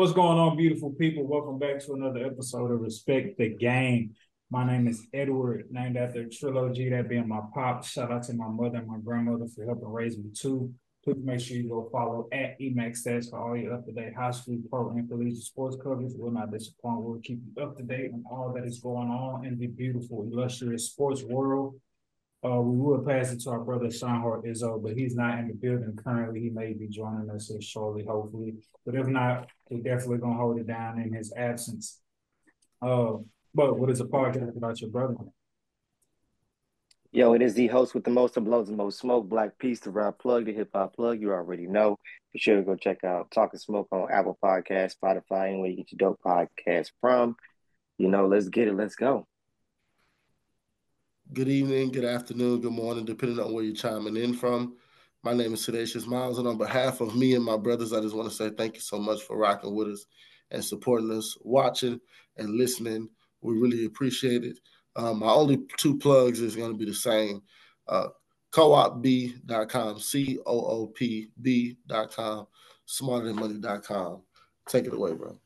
What's going on, beautiful people? Welcome back to another episode of Respect the Game. My name is Edward, named after Trilogy, that being my pop. Shout out to my mother and my grandmother for helping raise me too. Please make sure you go follow at EMC Stats for all your up-to-date high school, pro, and collegiate sports coverage. We'll not disappoint. We'll keep you up to date on all that is going on in the beautiful, illustrious sports world. Uh, we will pass it to our brother Shine Hard Izzo, but he's not in the building currently. He may be joining us shortly, hopefully. But if not, we're definitely gonna hold it down in his absence. Uh, but what is a podcast about your brother? Yo, it is the host with the most of blows and most smoke, Blaque Peace, the rap plug, the hip hop plug. You already know. Be sure to go check out Talking Smoke on Apple Podcast, Spotify, anywhere you get your dope podcast from. You know, let's get it. Let's go good evening, good afternoon, good morning, depending on where you're chiming in from. My name is Sedacious Miles, and on behalf of me and my brothers, I just want to say thank you so much for rocking with us and supporting us, watching and listening. We really appreciate it. Um, my only two plugs is going to be the same. Uh, coopb.com, C O O P B.com, smarterthanmoney.com. Take it away, bro.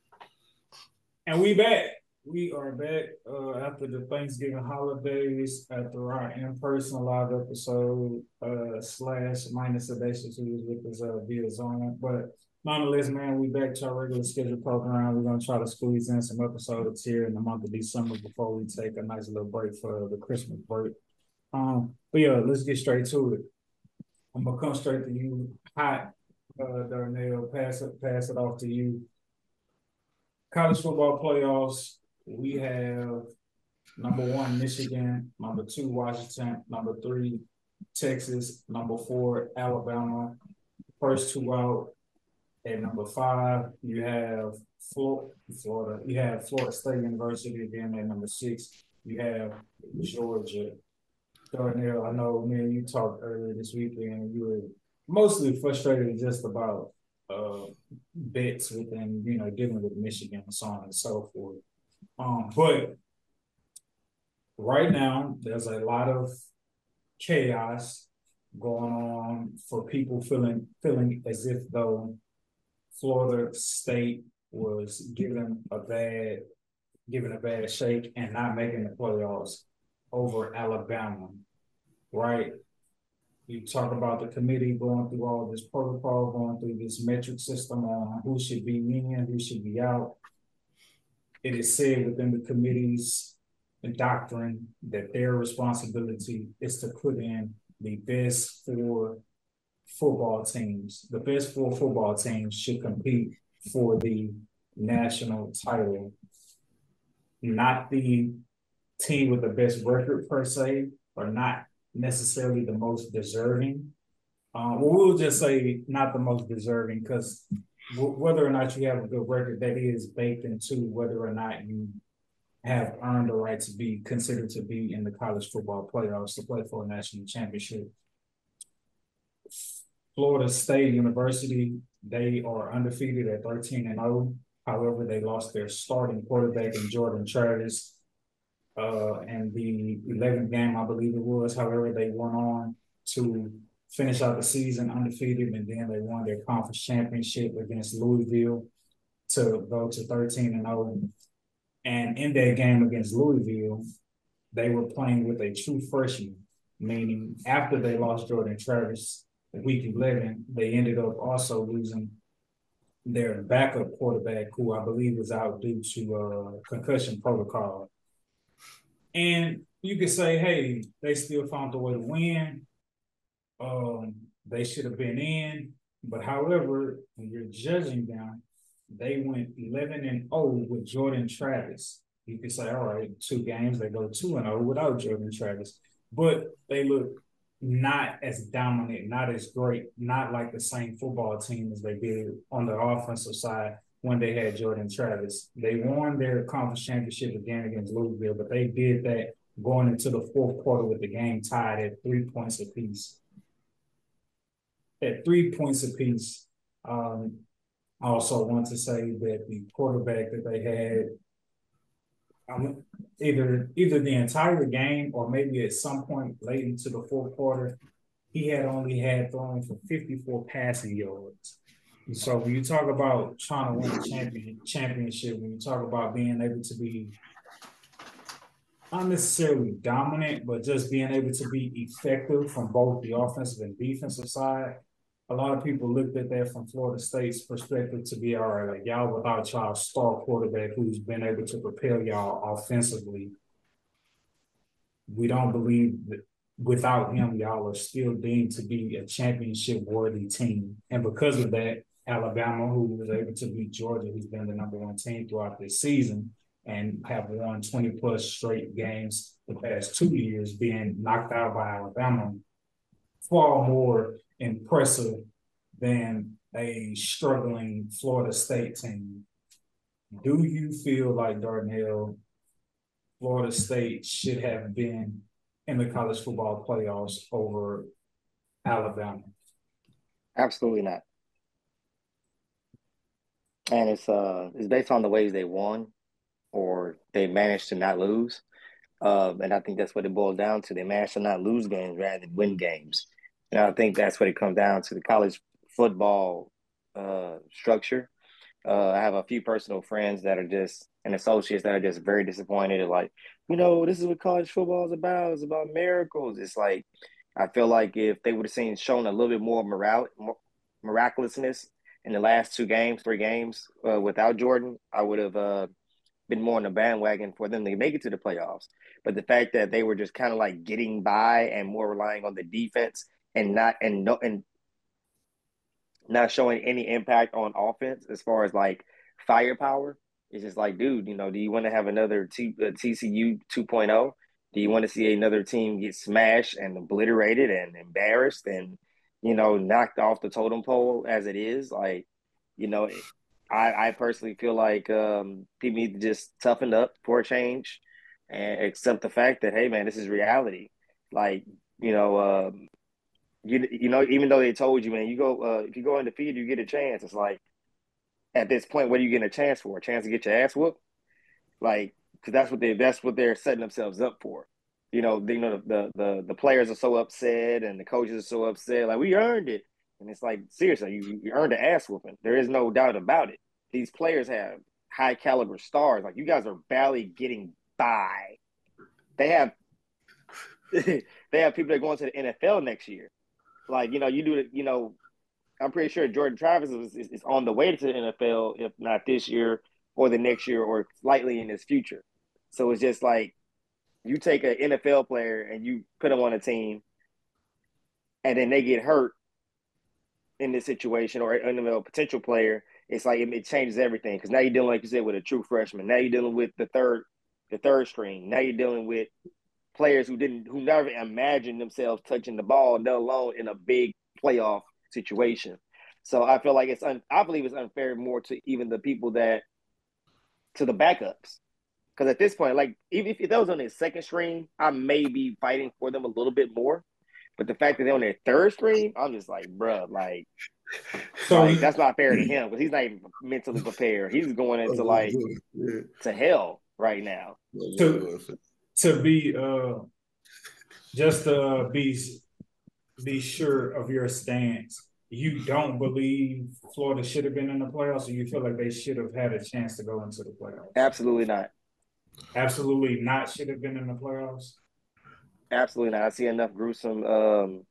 And we back. We are back uh, after the Thanksgiving holidays after our in-person live episode uh, slash minus Sedacious who was with us uh, via Zoom. But nonetheless, man, we back to our regular schedule program. We're gonna try to squeeze in some episodes here in the month of December before we take a nice little break for the Christmas break. Um, but yeah, let's get straight to it. I'm gonna come straight to you, hot, uh, Darnell. Pass it, pass it off to you. College football playoffs we have number one, Michigan, number two, Washington, number three, Texas, number four, Alabama. First two out. At number five, you have Florida. You have Florida State University again at number six. You have Georgia. Darnell, I know me and you talked earlier this weekend. You were mostly frustrated just about uh, bets within, you know, dealing with Michigan and so on and so forth. Um, but right now, there's a lot of chaos going on for people feeling feeling as if though Florida State was given a bad given a bad shake and not making the playoffs over Alabama, right? You talk about the committee going through all this protocol, going through this metric system on who should be in, who should be out it is said within the committee's doctrine that their responsibility is to put in the best four football teams. The best four football teams should compete for the national title, not the team with the best record per se, or not necessarily the most deserving. Um, well, we'll just say not the most deserving because whether or not you have a good record, that is baked into whether or not you have earned the right to be considered to be in the college football playoffs to play for a national championship. Florida State University, they are undefeated at 13 and 0. However, they lost their starting quarterback in Jordan Travis uh, and the 11th game, I believe it was. However, they went on to finish out the season undefeated, and then they won their conference championship against Louisville to go to 13 and 0. And in that game against Louisville, they were playing with a true freshman, meaning after they lost Jordan Travis week 11, they ended up also losing their backup quarterback, who I believe was out due to uh, concussion protocol. And you could say, hey, they still found a way to win. Um, they should have been in, but however, when you're judging them, they went 11 and 0 with Jordan Travis. You could say, all right, two games, they go 2 and 0 without Jordan Travis, but they look not as dominant, not as great, not like the same football team as they did on the offensive side when they had Jordan Travis. They won their conference championship again against Louisville, but they did that going into the fourth quarter with the game tied at three points apiece at three points apiece. Um, I also want to say that the quarterback that they had, um, either either the entire game or maybe at some point late into the fourth quarter, he had only had thrown for 54 passing yards. So when you talk about trying to win a champion championship, when you talk about being able to be not necessarily dominant, but just being able to be effective from both the offensive and defensive side. A lot of people looked at that from Florida State's perspective to be all right, like y'all without y'all star quarterback who's been able to propel y'all offensively. We don't believe that without him, y'all are still deemed to be a championship worthy team. And because of that, Alabama, who was able to beat Georgia, who's been the number one team throughout this season, and have won 20 plus straight games the past two years, being knocked out by Alabama, far more impressive than a struggling Florida State team. Do you feel like Darnell, Florida State should have been in the college football playoffs over Alabama? Absolutely not. And it's uh it's based on the ways they won or they managed to not lose. Uh, and I think that's what it boils down to. They managed to not lose games rather than win games. And I think that's what it comes down to the college football uh, structure. Uh, I have a few personal friends that are just and associates that are just very disappointed. Like, you know, this is what college football is about. It's about miracles. It's like I feel like if they would have seen shown a little bit more moral miraculousness in the last two games, three games uh, without Jordan, I would have uh, been more on the bandwagon for them to make it to the playoffs. But the fact that they were just kind of like getting by and more relying on the defense and not and no and not showing any impact on offense as far as like firepower. It's just like, dude, you know, do you want to have another T, uh, TCU 2.0? Do you want to see another team get smashed and obliterated and embarrassed and, you know, knocked off the totem pole as it is? Like, you know, I, I personally feel like um, people need to just toughen up for a change and accept the fact that hey man, this is reality. Like you know, um, you you know, even though they told you, man, you go uh, if you go undefeated, you get a chance. It's like at this point, what are you getting a chance for? A chance to get your ass whooped? Like because that's what they that's what they're setting themselves up for. You know, they, you know the, the the players are so upset and the coaches are so upset. Like we earned it. And it's like, seriously, you, you earned an ass whooping. There is no doubt about it. These players have high caliber stars. Like you guys are barely getting by. They have they have people that are going to the NFL next year. Like, you know, you do it, you know, I'm pretty sure Jordan Travis is, is, is on the way to the NFL, if not this year or the next year or slightly in his future. So it's just like you take an NFL player and you put them on a team and then they get hurt in this situation or an NFL potential player, it's like it, it changes everything because now you're dealing, like you said, with a true freshman. Now you're dealing with the third, the third string. Now you're dealing with players who didn't, who never imagined themselves touching the ball, let alone in a big playoff situation. So I feel like it's, un, I believe it's unfair more to even the people that, to the backups. Because at this point, like even if, if that was on their second stream, I may be fighting for them a little bit more. But the fact that they're on their third stream, I'm just like, bruh, like, so like, that's not fair to him because he's not even mentally prepared. He's going into like to hell right now. To to be uh just to be be sure of your stance. You don't believe Florida should have been in the playoffs, or you feel like they should have had a chance to go into the playoffs? Absolutely not. Absolutely not. Should have been in the playoffs. Absolutely not. I see enough gruesome um,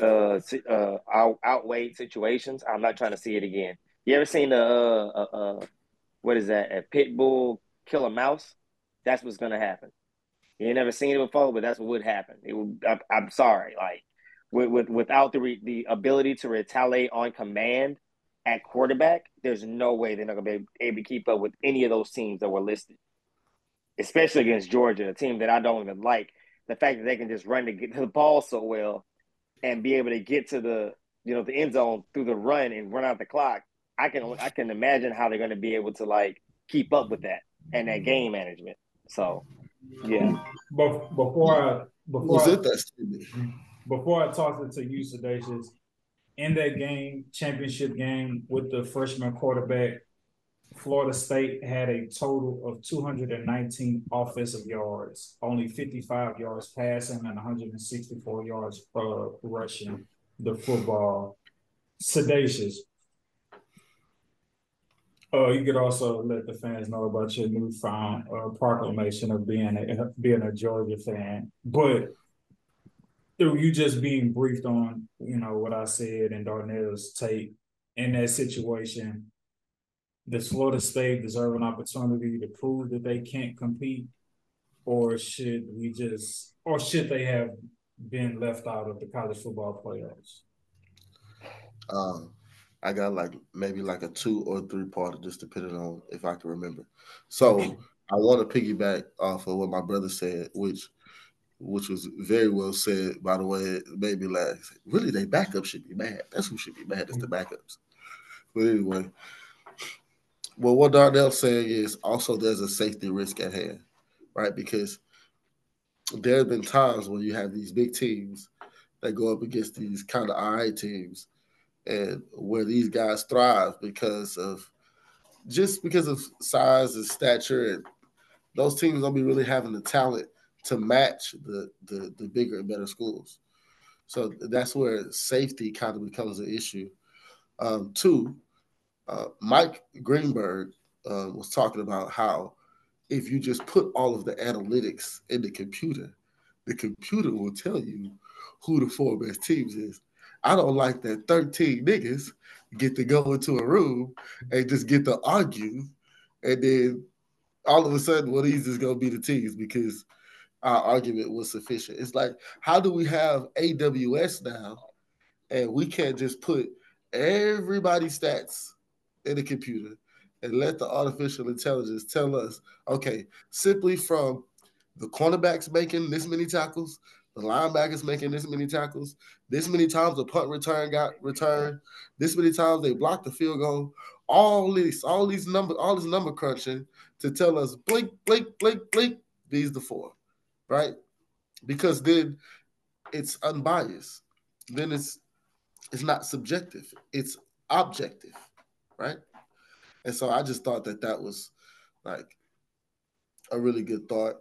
uh, uh, out, outweighed situations. I'm not trying to see it again. You ever seen a, uh, uh, what is that? A pit bull kill a mouse? That's what's gonna happen. You never seen it before, but that's what would happen. It would. I, I'm sorry, like with, with without the re, the ability to retaliate on command at quarterback, there's no way they're not gonna be able to keep up with any of those teams that were listed, especially against Georgia, a team that I don't even like the fact that they can just run to get to the ball so well and be able to get to the you know the end zone through the run and run out the clock. I can I can imagine how they're going to be able to like keep up with that and that game management. So, yeah. But before I before I, before I talk to you, Sedacious, in that game, championship game with the freshman quarterback, Florida State had a total of 219 offensive yards, only 55 yards passing and 164 yards uh, rushing the football. Sedacious. Oh, you could also let the fans know about your newfound uh, proclamation of being a being a Georgia fan, but through you just being briefed on, you know, what I said and Darnell's take in that situation, does Florida State deserve an opportunity to prove that they can't compete, or should we just, or should they have been left out of the college football playoffs? Um, I got like maybe like a two or three part, just depending on if I can remember. So I want to piggyback off of what my brother said, which which was very well said, by the way. It made me laugh. Really, they backup should be mad. That's who should be mad. It's the mm-hmm. backups. But anyway, well, what Darnell's saying is also there's a safety risk at hand, right? Because there have been times when you have these big teams that go up against these kind of eye teams, and where these guys thrive because of just because of size and stature, and those teams don't be really having the talent to match the the, the bigger and better schools. So that's where safety kind of becomes an issue. Um, two, uh, Mike Greenberg uh, was talking about how if you just put all of the analytics in the computer, the computer will tell you who the four best teams is. I don't like that 13 niggas get to go into a room and just get to argue, and then all of a sudden, well, these is gonna be the teams because our argument was sufficient. It's like, how do we have AWS now, and we can't just put everybody's stats in the computer and let the artificial intelligence tell us, okay, simply from the cornerbacks making this many tackles, the linebackers making this many tackles, this many times the punt return got returned, this many times they blocked the field goal, all these, all these numbers, all this number crunching to tell us blink, blink, blink, blink, these the four, right? Because then it's unbiased. Then it's it's not subjective, it's objective, right? And so I just thought that that was like a really good thought.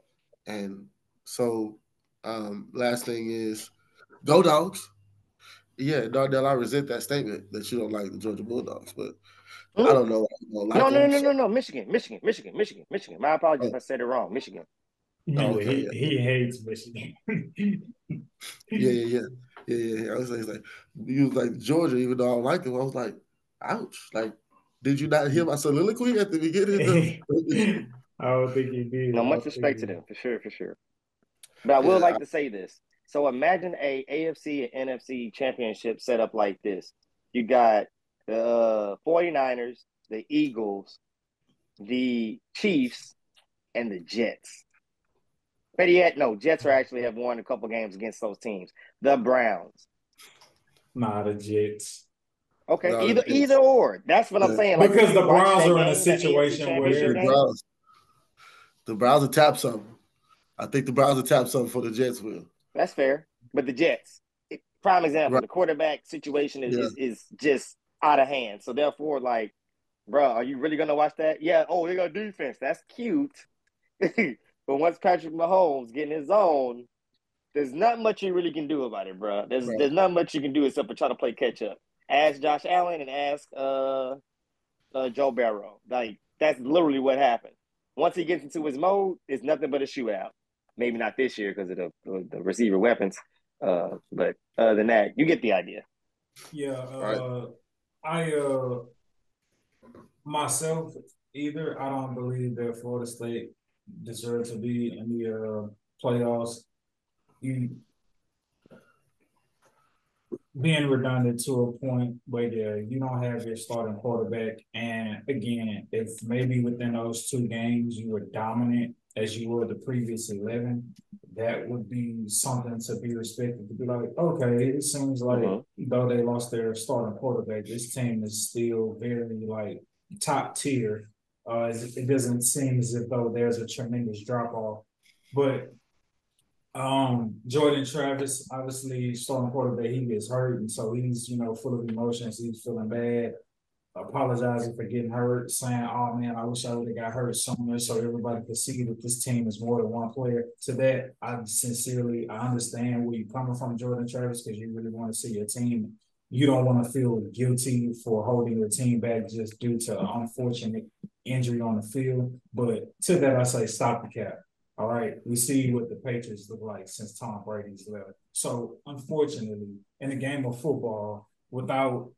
And so, um, last thing is, go dogs. Yeah, Darnell, I resent that statement that you don't like the Georgia Bulldogs, but mm-hmm. I don't know. Don't like no, no, no, no, no, Michigan, Michigan, Michigan, Michigan, Michigan. My apologies oh. if I said it wrong. Michigan. No, okay, he, yeah. he hates Michigan. yeah, yeah, yeah, yeah, yeah. I was like, you was like Georgia, even though I don't like them. I was like, ouch. Like, did you not hear my soliloquy at the beginning? I don't think he did. No, much respect to them for sure, for sure. But I will yeah. like to say this. So imagine a AFC and NFC championship set up like this. You got the uh, 49ers, the Eagles, the Chiefs, and the Jets. Better yet, no, Jets are actually have won a couple games against those teams. The Browns. Nah, the Jets. Okay, no, either either or. That's what yeah. I'm saying. Like, because the Browns are in a situation where the Browns, the Browns will tap something. I think the Browns will tap something for the Jets will. That's fair. But the Jets, prime example, right. the quarterback situation is, yeah. is, is just out of hand. So therefore, like, bro, are you really gonna watch that? Yeah. Oh, they got defense. That's cute. but once Patrick Mahomes getting his own, there's not much you really can do about it, bro. There's right. there's not much you can do except for try to play catch up. Ask Josh Allen and ask uh, uh, Joe Burrow. Like that's literally what happened. Once he gets into his mode, it's nothing but a shootout. Maybe not this year because of the, the receiver weapons. Uh, but other than that, you get the idea. Yeah, uh, right. I uh myself either I don't believe that Florida State deserves to be in the uh, playoffs. You being redundant to a point where you don't have your starting quarterback. And again, if maybe within those two games you were dominant as you were the previous 11, that would be something to be respected. To be like, okay, it seems like uh-huh. though they lost their starting quarterback, this team is still very like top tier. Uh, it doesn't seem as if though there's a tremendous drop off. But um, Jordan Travis, obviously starting quarterback, he gets hurt, and so he's you know full of emotions. He's feeling bad, apologizing for getting hurt, saying, "Oh man, I wish I would have got hurt somewhere," so everybody could see that this team is more than one player. To that, I sincerely I understand where you're coming from, Jordan Travis, because you really want to see your team you don't want to feel guilty for holding your team back just due to unfortunate injury on the field. But to that, I say stop the cap. All right. We see what the Patriots look like since Tom Brady's left. So unfortunately, in the game of football, without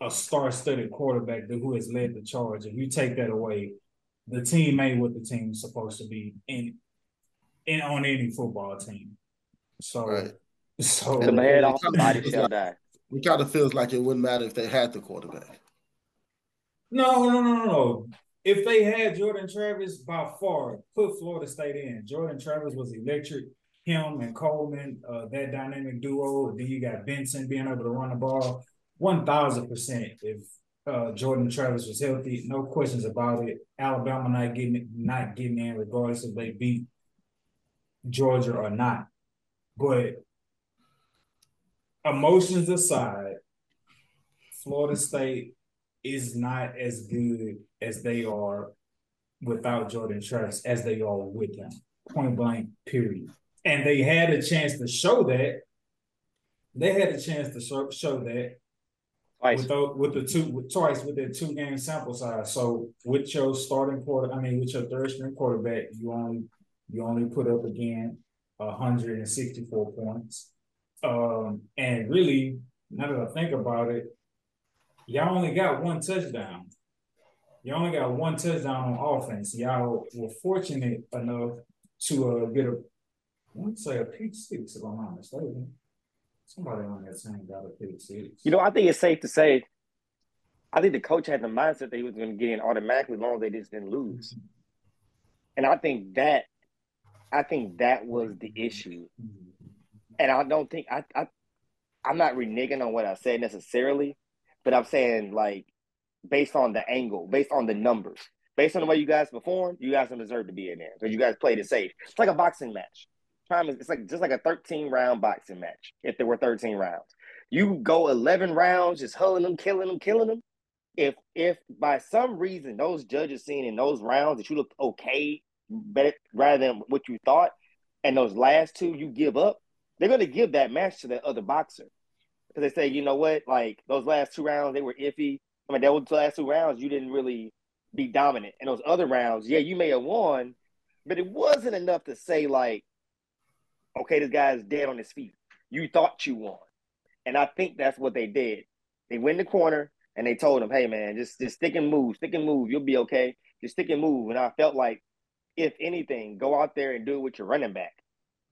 a star-studded quarterback who has led the charge, if you take that away, the team ain't what the team's supposed to be in in on any football team. So right. so the head off, body shall die. It kind of feels like it wouldn't matter if they had the quarterback. No, no, no, no, If they had Jordan Travis, by far, put Florida State in. Jordan Travis was electric. Him and Coleman, uh, that dynamic duo. Then you got Benson being able to run the ball. One thousand percent. If uh, Jordan Travis was healthy, no questions about it. Alabama not getting not getting in, regardless if they beat Georgia or not. But emotions aside, Florida State is not as good as they are without Jordan Travis as they are with him. Point blank, period. And they had a chance to show that. They had a chance to show, show that twice. with the, with the two with, twice with their two game sample size. So with your starting quarter, I mean with your third string quarterback, you only you only put up again 164 points. Um, and really, now that I think about it, y'all only got one touchdown. Y'all only got one touchdown on offense. Y'all were fortunate enough to uh, get a, I to say a pick six, if I'm mistaken. Somebody on that team got a pick six. You know, I think it's safe to say, I think the coach had the mindset that he was going to get in automatically as long as they just didn't lose. And I think that, I think that was the issue. Mm-hmm and I don't think I, I I'm not reneging on what I said necessarily, but I'm saying like based on the angle, based on the numbers, based on the way you guys performed, you guys don't deserve to be in there because you guys played it safe. It's like a boxing match. Time is it's like just like a 13 round boxing match. If there were 13 rounds, you go 11 rounds just hulling them, killing them, killing them. If if by some reason those judges seen in those rounds that you looked okay, better rather than what you thought, and those last two you give up, they're going to give that match to the other boxer because they say, you know what, like those last two rounds they were iffy. I mean, those last two rounds you didn't really be dominant, and those other rounds, yeah, you may have won, but it wasn't enough to say like, okay, this guy's dead on his feet. You thought you won, and I think that's what they did. They went in the corner and they told him, hey man, just just stick and move, stick and move, you'll be okay. Just stick and move. And I felt like, if anything, go out there and do it with your running back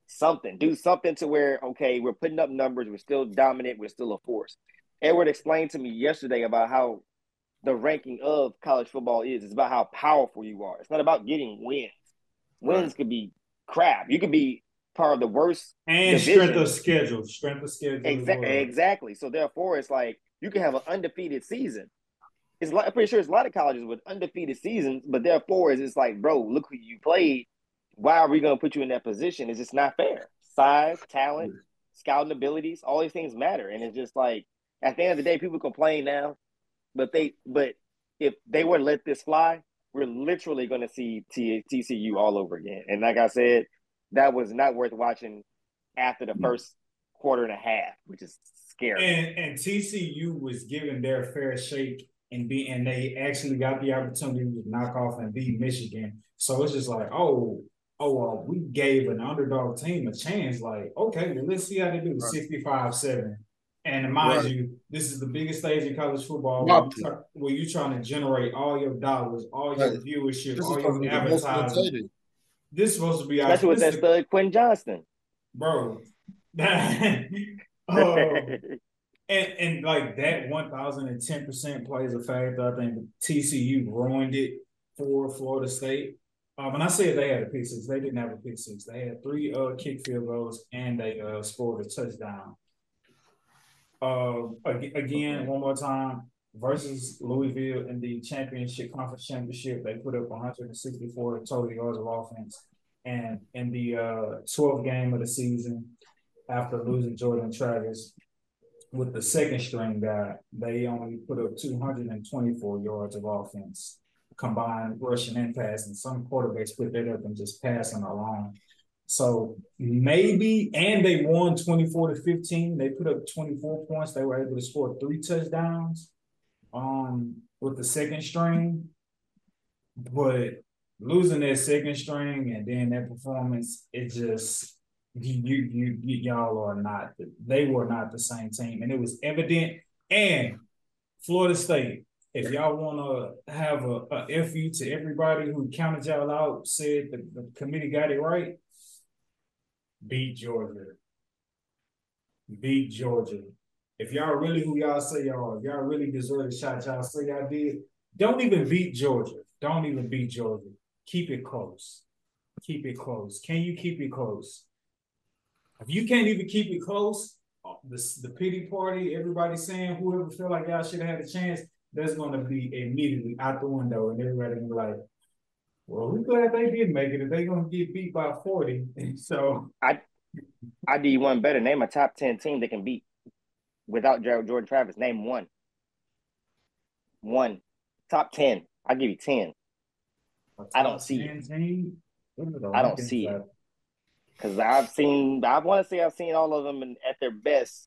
something, do something to where, okay, we're putting up numbers, we're still dominant, we're still a force. Edward explained to me yesterday about how the ranking of college football is. It's about how powerful you are. It's not about getting wins. Wins right. could be crap. You could be part of the worst and division. strength of schedule. Strength of schedule. Exactly. Exactly. So therefore, it's like you can have an undefeated season. It's like, I'm pretty sure it's a lot of colleges with undefeated seasons, but therefore, it's like, bro, look who you played why are we going to put you in that position? It's just not fair. Size, talent, scouting abilities, all these things matter. And it's just like at the end of the day, people complain now, but they but if they were to let this fly, we're literally going to see T- TCU all over again. And like I said, that was not worth watching after the first quarter and a half, which is scary. And, and TCU was given their fair shake and be and they actually got the opportunity to knock off and beat Michigan. So it's just like, oh, oh, well, we gave an underdog team a chance. Like, okay, well, let's see how they do. 65 7. And mind right. you, this is the biggest stage in college football where, you try, where you're trying to generate all your dollars, all your right. viewership, this all your advertising. This is supposed to be Especially with that stud Quinn Johnston. Bro. oh, and, and like that 1010% plays a factor. I think TCU ruined it for Florida State. Uh, when I said they had a pick six, they didn't have a pick six. They had three uh, kick field goals and they uh, scored a touchdown. Uh, again, one more time versus Louisville in the championship conference championship, they put up 164 total yards of offense. And in the uh, 12th game of the season, after losing Jordan Travis with the second string guy, they only put up 224 yards of offense combined rushing and passing. Some quarterbacks put that up and just passing along. So maybe, and they won 24 to 15. They put up 24 points. They were able to score three touchdowns um with the second string. But losing that second string and then that performance, it just you you you y'all are not they were not the same team. And it was evident. And Florida State, if y'all want to have a, a FU to everybody who counted y'all out, said the, the committee got it right, beat Georgia. Beat Georgia. If y'all really who y'all say y'all are, if y'all really deserve a shot, y'all say y'all did, don't even beat Georgia. Don't even beat Georgia. Keep it close. Keep it close. Can you keep it close? If you can't even keep it close, the, the pity party, everybody saying whoever feel like y'all should have had a chance, that's going to be immediately out the window, and everybody gonna be like, "Well, we glad they did make it. If they gonna get beat by forty, so I I do one better. Name a top ten team that can beat without Jordan Travis. Name one. One. Top ten. I'll give you ten. I don't see it. I don't see it. Because I've seen, I want to say I've seen all of them in, at their best,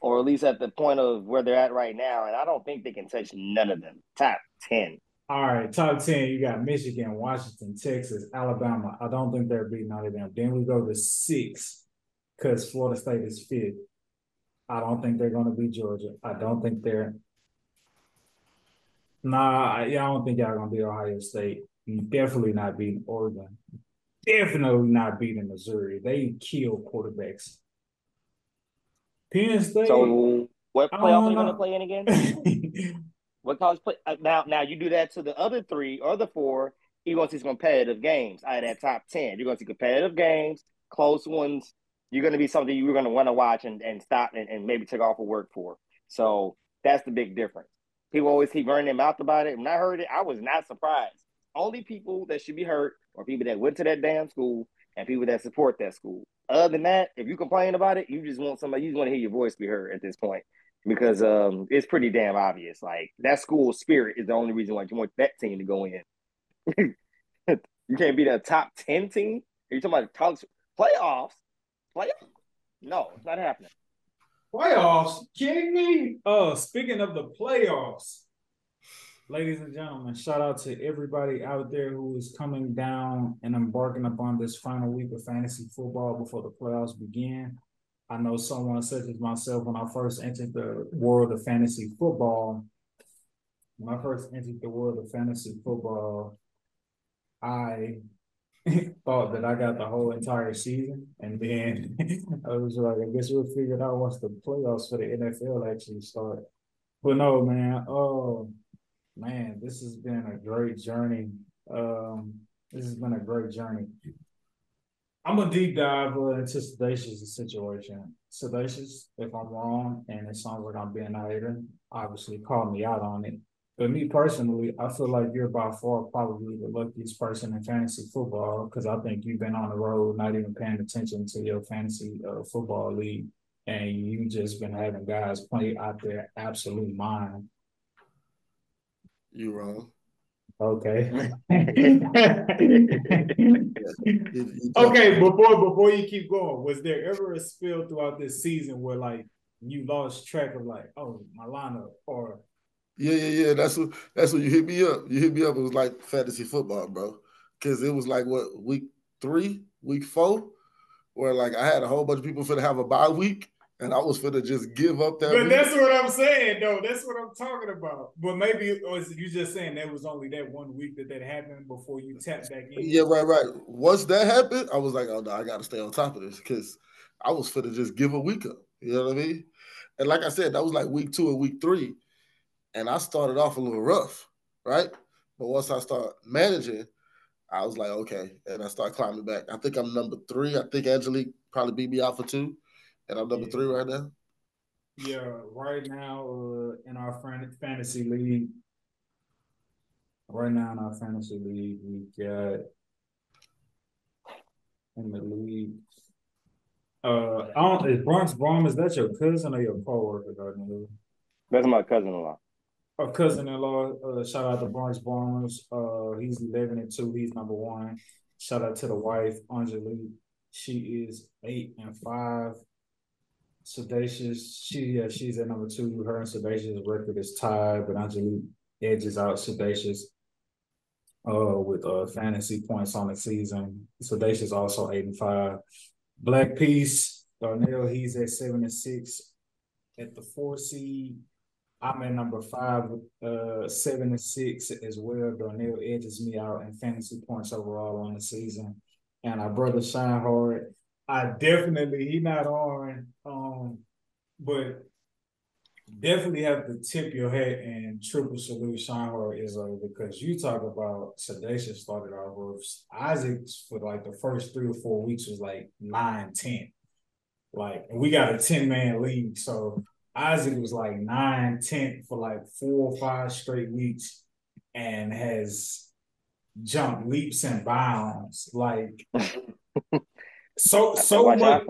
or at least at the point of where they're at right now, and I don't think they can touch none of them. Top 10. All right, top 10, you got Michigan, Washington, Texas, Alabama. I don't think they're beating none of them. Then we go to six, because Florida State is fifth. I don't think they're going to beat Georgia. I don't think they're. Nah, yeah, I don't think y'all going to beat Ohio State. Definitely not beating Oregon. Definitely not beating Missouri. They kill quarterbacks. Penn State. So what playoff are you going to play in again? what college play? Uh, now, now you do that to the other three or the four. You're going to see some competitive games out of that top ten. You're going to see competitive games, close ones. You're going to be something you're going to want to watch and, and stop and, and maybe take off of work for. So that's the big difference. People always keep running their mouth about it. When I heard it, I was not surprised. Only people that should be hurt are people that went to that damn school and people that support that school. Other than that, if you complain about it, you just want somebody, you just want to hear your voice be heard at this point because um, it's pretty damn obvious. Like that school spirit is the only reason why you want that team to go in. you can't be that top 10 team. Are you talking about college playoffs? Playoffs? No, it's not happening. Playoffs? Kidding me? Oh, speaking of the playoffs, ladies and gentlemen, shout out to everybody out there who is coming down and embarking upon this final week of fantasy football before the playoffs begin. I know someone such as myself, when I first entered the world of fantasy football, when I first entered the world of fantasy football, I thought that I got the whole entire season. And then I was like, I guess we'll figure it out once the playoffs for the NFL actually start. But no, man. Oh, man, this has been a great journey. Um, this has been a great journey. I'm a deep dive into Sedacious' situation. Sedacious, if I'm wrong, and it sounds like I'm being out here, obviously call me out on it. But me personally, I feel like you're by far probably the luckiest person in fantasy football because I think you've been on the road, not even paying attention to your fantasy uh, football league, and you just been having guys play out their absolute mind you wrong. Okay. okay, before before you keep going, was there ever a spill throughout this season where like you lost track of like, oh, my lineup or yeah, yeah, yeah. That's what that's what you hit me up. You hit me up. It was like fantasy football, bro. Cause it was like what week three, week four, where like I had a whole bunch of people for to have a bye week, and I was finna just give up that. But week. that's what I'm saying, though. That's what I'm talking about. But maybe, or you just saying that was only that one week that that happened before you tapped back in? Yeah, right, right. Once that happened, I was like, oh no, I got to stay on top of this because I was finna just give a week up. You know what I mean? And like I said, that was like week two and week three, and I started off a little rough, right? But once I start managing, I was like, okay, and I start climbing back. I think I'm number three. I think Angelique probably beat me out for two. And I'm number yeah. three right now. Yeah, right now uh, in our fantasy league, right now in our fantasy league, we got in the league. Uh, I don't. Is Bronx Brom is that your cousin or your coworker, Gardner? That's my cousin-in-law. A cousin-in-law. Uh, shout out to Bronx Barnes. Uh, he's eleven and two. He's number one. Shout out to the wife, Angelique. She is eight and five. Sedacious, she yeah, she's at number two. Her and Sedacious record is tied, but Angelique edges out Sedacious uh with uh fantasy points on the season. Sedacious also eight and five. Blaque Peace, Darnell, he's at seven and six. At the four seed, I'm at number five, uh, seven and six as well. Darnell edges me out in fantasy points overall on the season. And our brother Shine Hard, I definitely he not on, um, but definitely have to tip your hat and triple salute Shine Hard Izzo because you talk about Sedacious started off with Isaac's for like the first three or four weeks was like nine, 10. Like, and we got a 10 man league. So Isaac was like nine, 10 for like four or five straight weeks and has jumped leaps and bounds. Like, so, so much,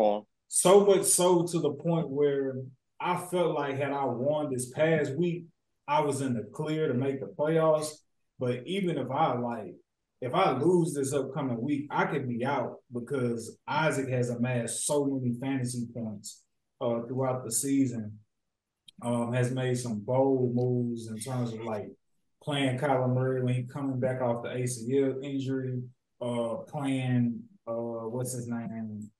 so much so to the point where I felt like had I won this past week, I was in the clear to make the playoffs. But even if I like if I lose this upcoming week, I could be out because Isaac has amassed so many fantasy points uh, throughout the season. Um, has made some bold moves in terms of like playing Kyler Murray when he coming back off the ACL injury, uh, playing uh, what's his name,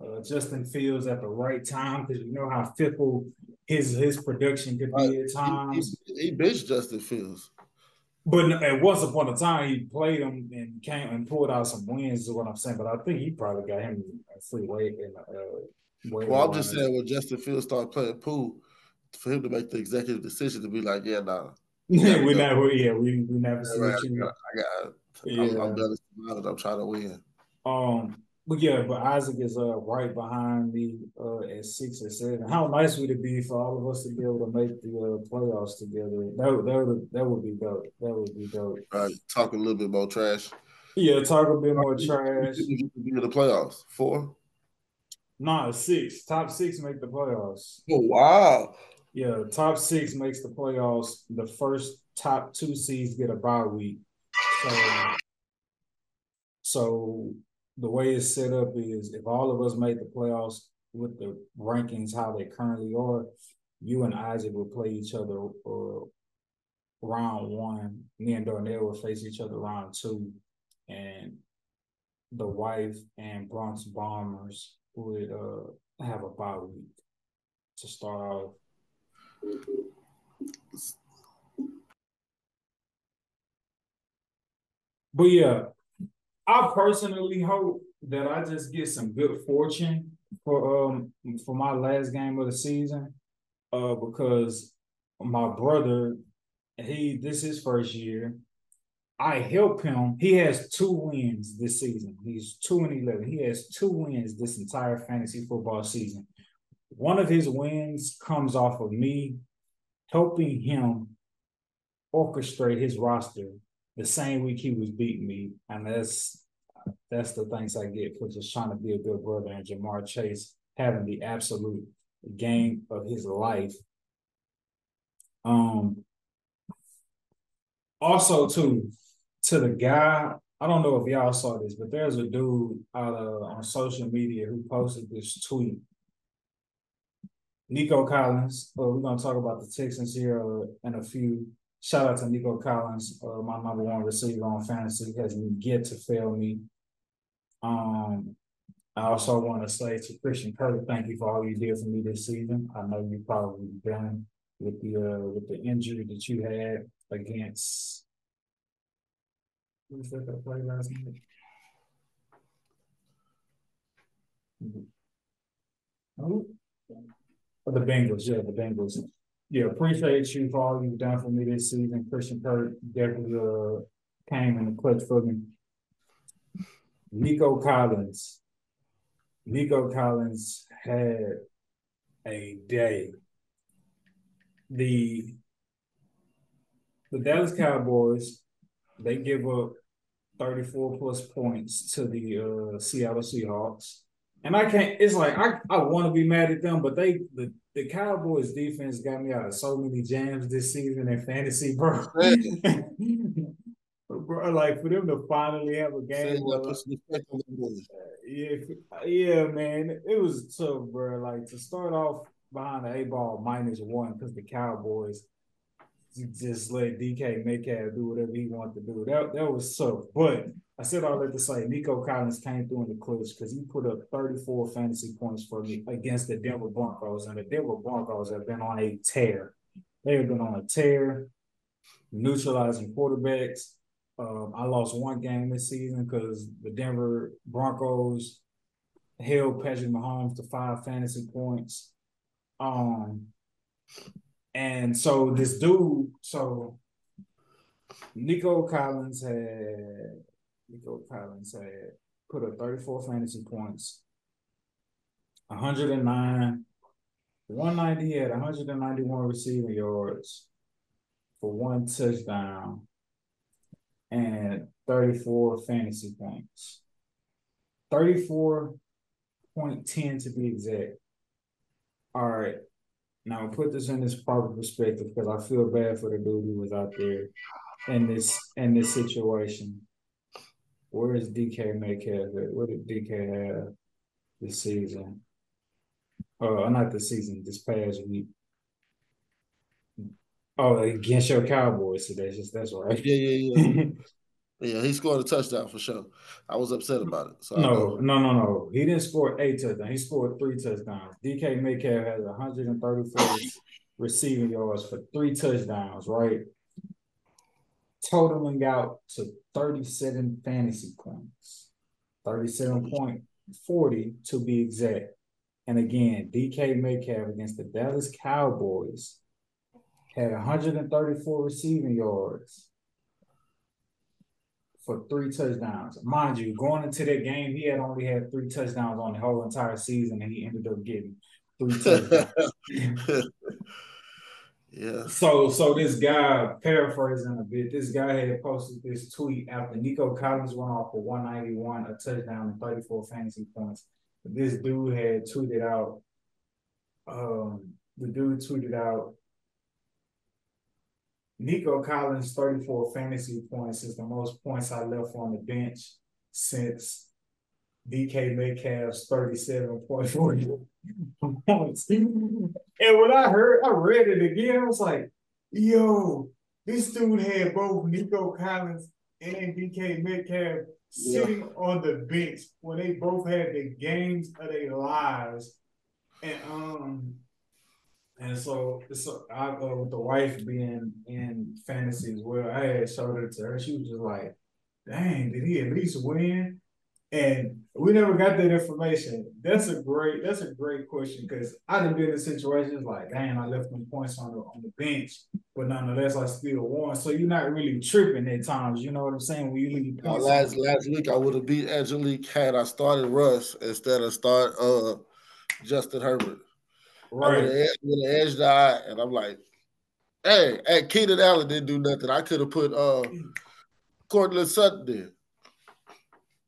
uh, Justin Fields at the right time because you know how fickle his his production could be at times. He, he, he bitched Justin Fields. But at once upon a time, he played him and came and pulled out some wins. Is what I'm saying. But I think he probably got him a free weight. And, uh, well, I'm just saying when Justin Fields started playing pool, for him to make the executive decision to be like, yeah, nah. Yeah, we never, yeah, we we never see right, you. I got, I got yeah. I'm, I'm done. I'm trying to win. Um, but yeah, but Isaac is uh right behind me uh at six or seven. How nice would it be for all of us to be able to make the uh, playoffs together? That that would that would be dope. That would be dope. All right, talk a little bit more trash. Yeah, talk a bit more trash. Be in the playoffs four. Nah, six. Top six make the playoffs. Oh wow. Yeah, top six makes the playoffs. The first top two seeds get a bye week. So, so the way it's set up is if all of us made the playoffs with the rankings how they currently are, you and Isaac will play each other uh, round one. Me and Darnell will face each other round two, and the wife and Bronx Bombers would uh, have a bye week to start off. But yeah, I personally hope that I just get some good fortune for um for my last game of the season, uh, because my brother, he this is first year. I help him. He has two wins this season. He's two and eleven. He has two wins this entire fantasy football season. One of his wins comes off of me helping him orchestrate his roster the same week he was beating me, and that's that's the thanks I get for just trying to be a good brother. And Ja'Marr Chase having the absolute game of his life. Um. Also, too, to the guy, I don't know if y'all saw this, but there's a dude out of, on social media who posted this tweet. Nico Collins. Uh, we're gonna talk about the Texans here uh, a few. Shout out to Nico Collins, uh, my number one receiver on fantasy, has yet to fail me. Um, I also want to say to Christian Kirk, thank you for all you did for me this season. I know you probably done with the uh, with the injury that you had against. That last night? Oh, the Bengals, yeah, the Bengals yeah, appreciate you for all you've done for me this season. Christian Kirk definitely uh, came in the clutch for me. Nico Collins. Nico Collins had a day. The the Dallas Cowboys, they give up 34 plus points to the uh, Seattle Seahawks. And I can't, it's like I, I want to be mad at them, but they the the Cowboys defense got me out of so many jams this season in fantasy, bro. bro, like for them to finally have a game. Yeah, yeah, man. It was tough, bro. Like to start off behind the A ball minus one because the Cowboys just let DK Metcalf do whatever he wanted to do. That that was tough. But I said all that to say Nico Collins came through in the clutch because he put up 34 fantasy points for me against the Denver Broncos. And the Denver Broncos have been on a tear. They have been on a tear, neutralizing quarterbacks. Um, I lost one game this season because the Denver Broncos held Patrick Mahomes to five fantasy points. Um, and so this dude, so Nico Collins had Nico Collins had put up 34 fantasy points, 109, 190 he had 191 receiving yards for one touchdown and 34 fantasy points. 34.10 to be exact. All right. Now put this in this proper perspective because I feel bad for the dude who was out there in this in this situation. Where is DK Metcalf at? What did DK have this season? Uh, not this season, this past week. Oh, against your Cowboys today. Just that's right. Yeah, yeah, yeah. yeah, he scored a touchdown for sure. I was upset about it. So no, no, no, no. He didn't score eight touchdowns. He scored three touchdowns. DK Metcalf has 134 receiving yards for three touchdowns, right? Totaling out to 37 fantasy points. 37.40 to be exact. And again, DK Metcalf against the Dallas Cowboys had 134 receiving yards for three touchdowns. Mind you, going into that game, he had only had three touchdowns on the whole entire season, and he ended up getting three touchdowns. yeah. So, so this guy, paraphrasing a bit, this guy had posted this tweet after Nico Collins went off for 191, a touchdown, and 34 fantasy points. This dude had tweeted out. Um, the dude tweeted out Nico Collins' 34 fantasy points is the most points I left on the bench since DK Metcalf's 37.40 points. And when I heard, I read it again, I was like, yo, this dude had both Nico Collins and DK Metcalf sitting yeah. on the bench when they both had the games of their lives. And um and so, so I, uh, with the wife being in fantasy as well, I had showed it to her. She was just like, "Dang, did he at least win?" And we never got that information. That's a great. That's a great question because I done been in situations like, "Dang, I left them points on the on the bench, but nonetheless, I still won." So you're not really tripping at times. You know what I'm saying? When you leave points. last last week, I would have beat Angelique had I started Russ instead of start uh Justin Herbert. Right. With an edge die, and I'm like, hey, hey, Keenan Allen didn't do nothing. I could have put uh Courtland Sutton there.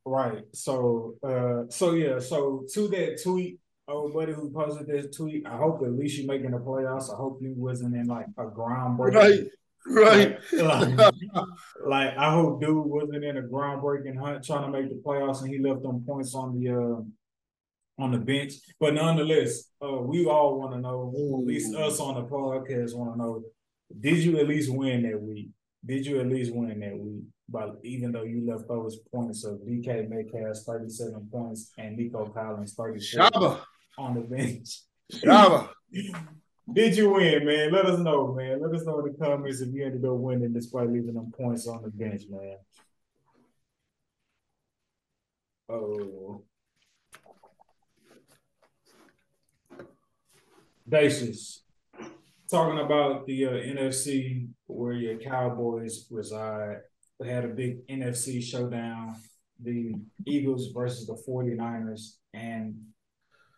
Right. So uh so yeah, so to that tweet, old buddy who posted this tweet, I hope at least you making the playoffs. I hope you wasn't in like a groundbreaking right. Right. Like, like, like, I hope dude wasn't in a groundbreaking hunt trying to make the playoffs and he left them points on the uh on the bench. But nonetheless, uh, we all want to know, at least us on the podcast want to know, did you at least win that week? Did you at least win that week? But even though you left those points of DK Metcalf 37 points and Nico Collins 34 on the bench. Shaba. Did you win, man? Let us know, man. Let us know in the comments if you ended up winning despite leaving them points on the bench, man. Oh. basis, talking about the uh, NFC where your Cowboys reside. They had a big NFC showdown, the Eagles versus the 49ers, and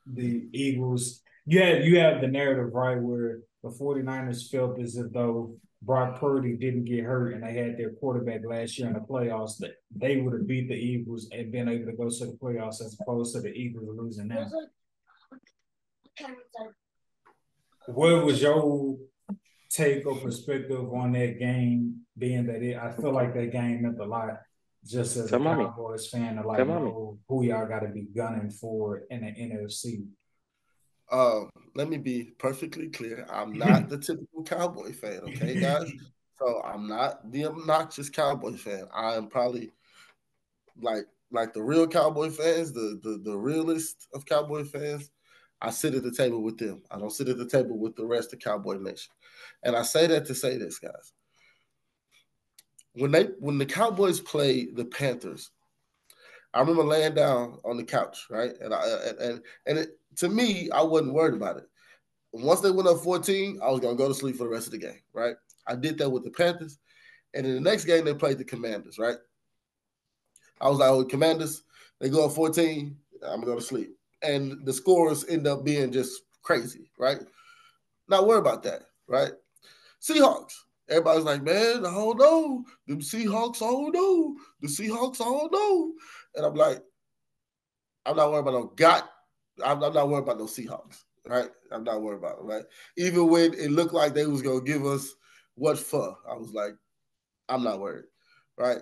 the Eagles. You have you have the narrative right where the 49ers felt as if though Brock Purdy didn't get hurt and they had their quarterback last year in the playoffs, that they would have beat the Eagles and been able to go to the playoffs as opposed to the Eagles losing now what was your take or perspective on that game? Being that it, I feel like that game meant a lot just as Come a Cowboys fan to like Come know who y'all got to be gunning for in the NFC. Um, let me be perfectly clear. I'm not the typical Cowboy fan, okay, guys. So I'm not the obnoxious Cowboy fan. I am probably like like the real Cowboy fans, the the the realist of Cowboy fans. I sit at the table with them. I don't sit at the table with the rest of Cowboy Nation. And I say that to say this, guys. When they when the Cowboys play the Panthers, I remember laying down on the couch, right? And I and, and it, to me, I wasn't worried about it. Once they went up 14, I was gonna go to sleep for the rest of the game, right? I did that with the Panthers. And in the next game, they played the Commanders, right? I was like, oh, Commanders, they go up 14, I'm gonna go to sleep. And the scores end up being just crazy, right? Not worry about that, right? Seahawks. Everybody's like, man, I don't know. The Seahawks, I don't know. The Seahawks, I don't know. And I'm like, I'm not worried about no got. I'm, I'm not worried about no Seahawks, right? I'm not worried about it, right? Even when it looked like they was gonna give us what for, I was like, I'm not worried, right?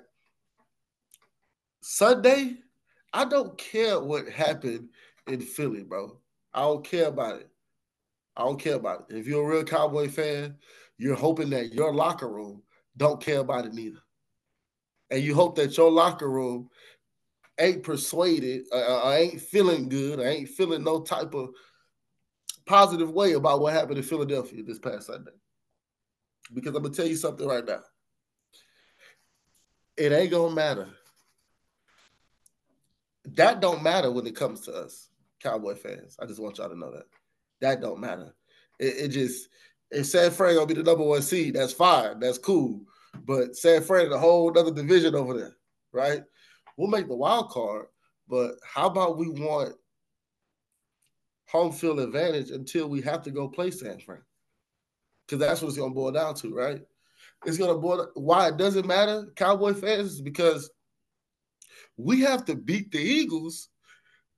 Sunday, I don't care what happened in Philly, bro. I don't care about it. I don't care about it. If you're a real Cowboy fan, you're hoping that your locker room don't care about it neither. And you hope that your locker room ain't persuaded, uh, uh I ain't feeling good, I ain't feeling no type of positive way about what happened in Philadelphia this past Sunday. Because I'm gonna tell you something right now. It ain't gonna matter that don't matter when it comes to us Cowboy fans. I just want y'all to know that that don't matter. It, it just if San Fran gonna be the number one seed, that's fine, that's cool. But San Fran, a whole other division over there, right? We'll make the wild card, but how about we want home field advantage until we have to go play San Fran? Because that's what it's gonna boil down to, right? It's gonna boil. Why it doesn't matter, Cowboy fans, is because we have to beat the Eagles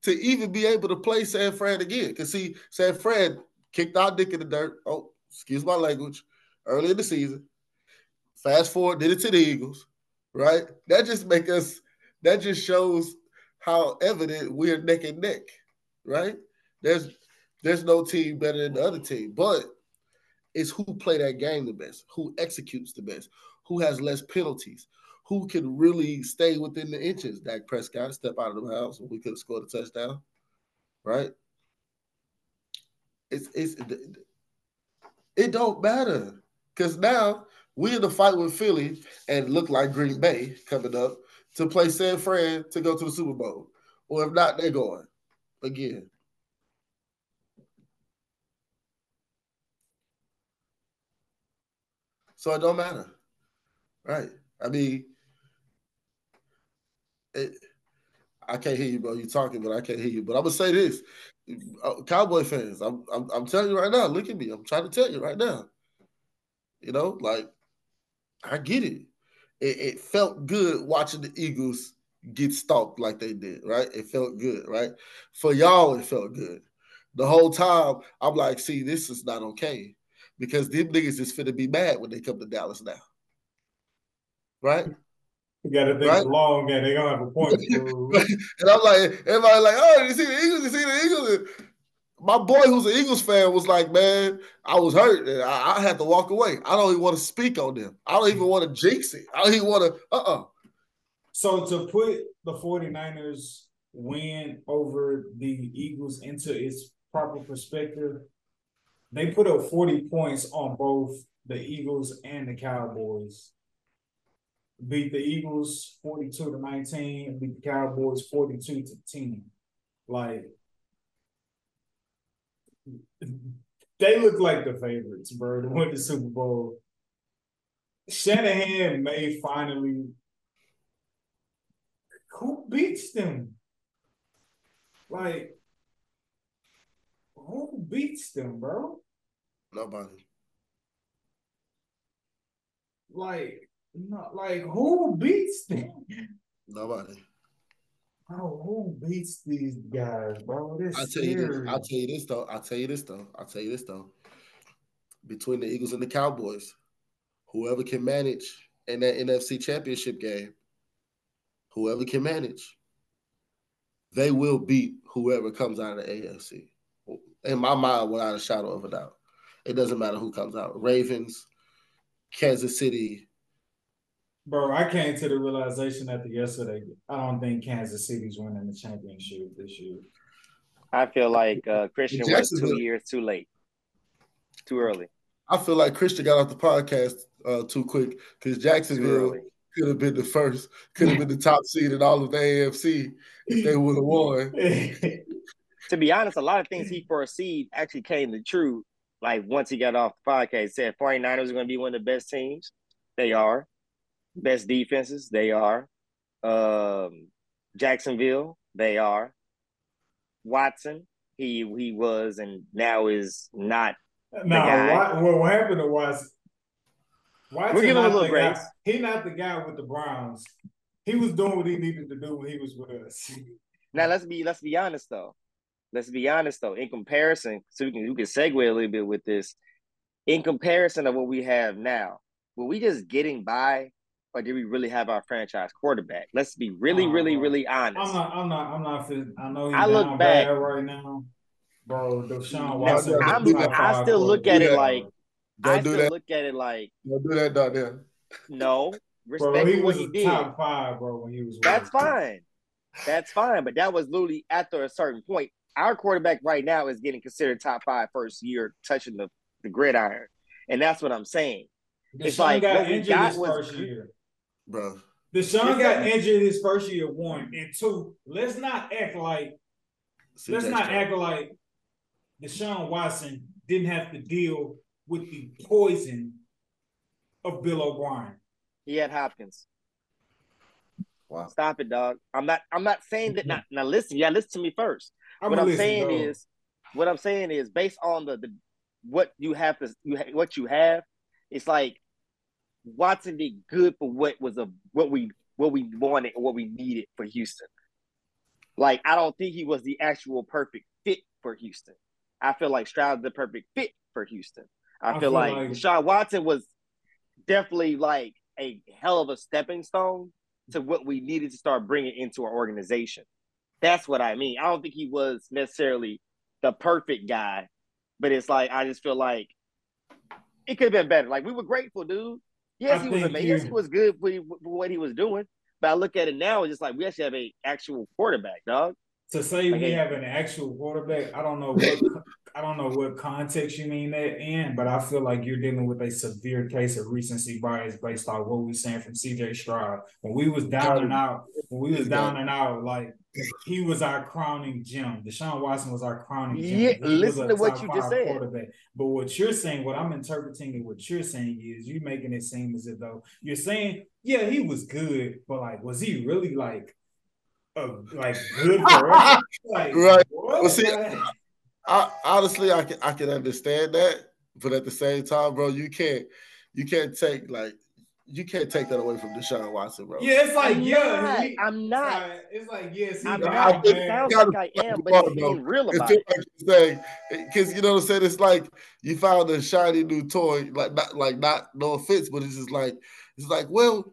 to even be able to play San Fran again. Because see, San Fran kicked our dick in the dirt. Oh, excuse my language. Early in the season. Fast forward, did it to the Eagles, right? That just make us. That just shows how evident we're neck and neck, right? There's there's no team better than the other team, but it's who play that game the best, who executes the best, who has less penalties, who can really stay within the inches. Dak Prescott step out of the house and we could have scored a touchdown, right? It's it's it don't matter because now we in the fight with Philly and look like Green Bay coming up to play San Fran to go to the Super Bowl, or if not, they're going again. So it don't matter, right? I mean, I can't hear you, bro. You talking, but I can't hear you. But I'm gonna say this, uh, Cowboy fans. I'm, I'm, I'm telling you right now. Look at me. I'm trying to tell you right now. You know, like I get it. It, it felt good watching the Eagles get stalked like they did. Right? It felt good. Right? For y'all, it felt good. The whole time, I'm like, see, this is not okay because them niggas is finna be mad when they come to Dallas now. Right? You got to think right? long and they're gonna have a point. and I'm like, everybody like, oh, you see the Eagles? You see the Eagles? my boy, who's an Eagles fan, was like, man, I was hurt. And I, I had to walk away. I don't even want to speak on them. I don't even want to jinx it. I don't even want to. Uh uh-uh. uh So to put the 49ers win over the Eagles into its proper perspective, they put up 40 points on both the Eagles and the Cowboys beat the Eagles 42 to 19 and beat the Cowboys 42 to 10. Like they look like the favorites, bro, to win the Super Bowl. Shanahan may finally who beats them? Like who beats them, bro? Nobody. Like not like who beats them? Nobody. Oh, who beats these guys, bro? This I'll tell you this. I'll tell you this though. I'll tell you this though. I'll tell you this though. Between the Eagles and the Cowboys, whoever can manage in that NFC championship game whoever can manage, they will beat whoever comes out of the AFC. In my mind, without a shadow of a doubt. It doesn't matter who comes out. Ravens, Kansas City. Bro, I came to the realization after yesterday. I don't think Kansas City's winning the championship this year. I feel like uh, Christian was two years too late, too early. I feel like Christian got off the podcast uh, too quick because Jacksonville could have been the first, could have been the top seed in all of the AFC if they would have won. to be honest, a lot of things he foreseed actually came to true. Like once he got off the podcast, said 49ers are going to be one of the best teams. They are. Best defenses, they are. Um, Jacksonville, they are. Watson, he he was and now is not. No, what, what happened to Watson? Watson We're giving him a little grace. He not the guy with the Browns. He was doing what he needed to do when he was with us. Now let's be let's be honest though. Let's be honest though. In comparison, so we can we can segue a little bit with this. In comparison of what we have now, were we just getting by, or did we really have our franchise quarterback? Let's be really, oh, really, really honest. I'm not. I'm not. I'm not. I know he's I look down back right now, bro. Deshaun Watson. i still look at it like don't I do still that. look at it like don't do that, Darnell. No, respect bro, he was he did. top five, bro. When he was, that's fine. That's fine, but that was literally after a certain point. Our quarterback right now is getting considered top five first year touching the, the gridiron, and that's what I'm saying. Deshaun it's like got injured his was, first year, bro. Deshaun got injured his first year, one and two. Let's not act like let's not act like Deshaun Watson didn't have to deal with the poison of Bill O'Brien. He had Hopkins. Wow. Stop it, dog. I'm not I'm not saying that now, now listen, yeah, listen to me 1st what I'm saying is what I'm saying is based on the, the what you have to you ha, what you have, it's like Watson did good for what was a what we what we wanted or what we needed for Houston. Like I don't think he was the actual perfect fit for Houston. I feel like Stroud's the perfect fit for Houston. I, I feel, feel, like, like Deshaun Watson was definitely like a hell of a stepping stone to what we needed to start bringing into our organization. That's what I mean. I don't think he was necessarily the perfect guy, but it's like I just feel like it could have been better. Like we were grateful, dude. Yes, I he was amazing. Yes, he was good for, for, what he was doing. But I look at it now, it's just like we actually have an actual quarterback, dog. To say like we have an actual quarterback, I don't know what I don't know what context you mean that in, but I feel like you're dealing with a severe case of recency bias based on what we are saying from CJ Stroud. When we was down and out, when we was down and out, like he was our crowning gem. Deshaun Watson was our crowning gem. Yeah, listen to what you just said. But what you're saying, what I'm interpreting and what you're saying is you're making it seem as if though you're saying, yeah, he was good, but like, was he really like, a, like good for us? like, right. What? Well, see, I, honestly, I can I can understand that, but at the same time, bro, you can't you can't take like you can't take that away from Deshaun Watson, bro. Yeah, it's like I'm yeah, not, he, I'm not. It's like yes, I'm not. It sounds like I am, but it's being real about it. Like because you know what I'm saying. It's like you found a shiny new toy, like not like not no offense, but it's just like it's like well.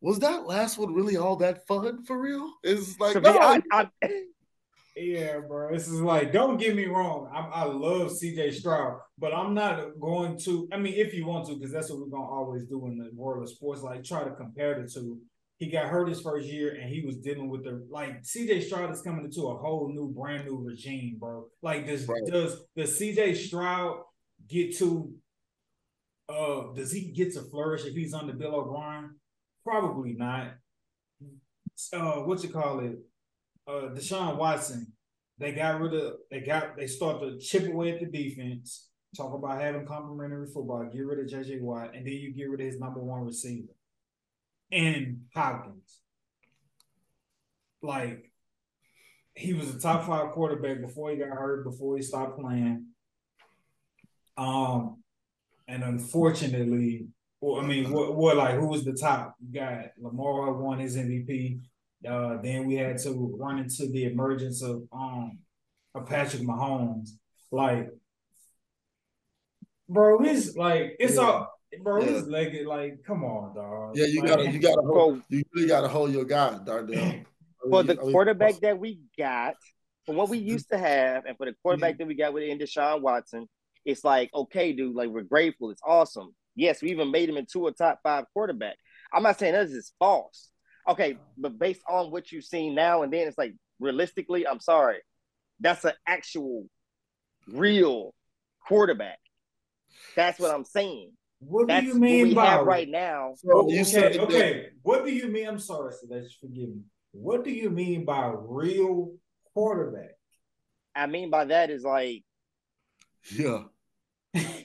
Was that last one really all that fun for real? It's like no, I, I, yeah, bro. This is like, don't get me wrong. I, I love CJ Stroud, but I'm not going to. I mean, if you want to, because that's what we're gonna always do in the world of sports. Like, try to compare the two. He got hurt his first year, and he was dealing with the like CJ Stroud is coming into a whole new, brand new regime, bro. Like, does right. does does CJ Stroud get to? Uh, does he get to flourish if he's under Bill O'Brien? Probably not. Uh, what you call it? Uh, Deshaun Watson, they got rid of they got they start to chip away at the defense. Talk about having complementary football. Get rid of JJ Watt, and then you get rid of his number one receiver, and Hopkins. Like he was a top five quarterback before he got hurt, before he stopped playing. Um, and unfortunately, well, I mean, what, what like who was the top? You got Lamar won his MVP. Uh, then we had to run into the emergence of um of Patrick Mahomes. Like, bro, he's like it's yeah. all bro, yeah. his leg like, come on, dog. Yeah, you like, gotta, you gotta, hold, you really gotta hold your guy, Darnell. For the quarterback that we got, for what we used to have, and for the quarterback that we got with Deshaun Watson, it's like, okay, dude, like we're grateful. It's awesome. Yes, we even made him into a top five quarterback. I'm not saying this is false. Okay, but based on what you've seen now and then, it's like realistically, I'm sorry. That's an actual real quarterback. That's what I'm saying. What That's do you mean by right now? So okay, okay. What do you mean? I'm sorry, so let's forgive me. What do you mean by real quarterback? I mean by that is like, yeah. I,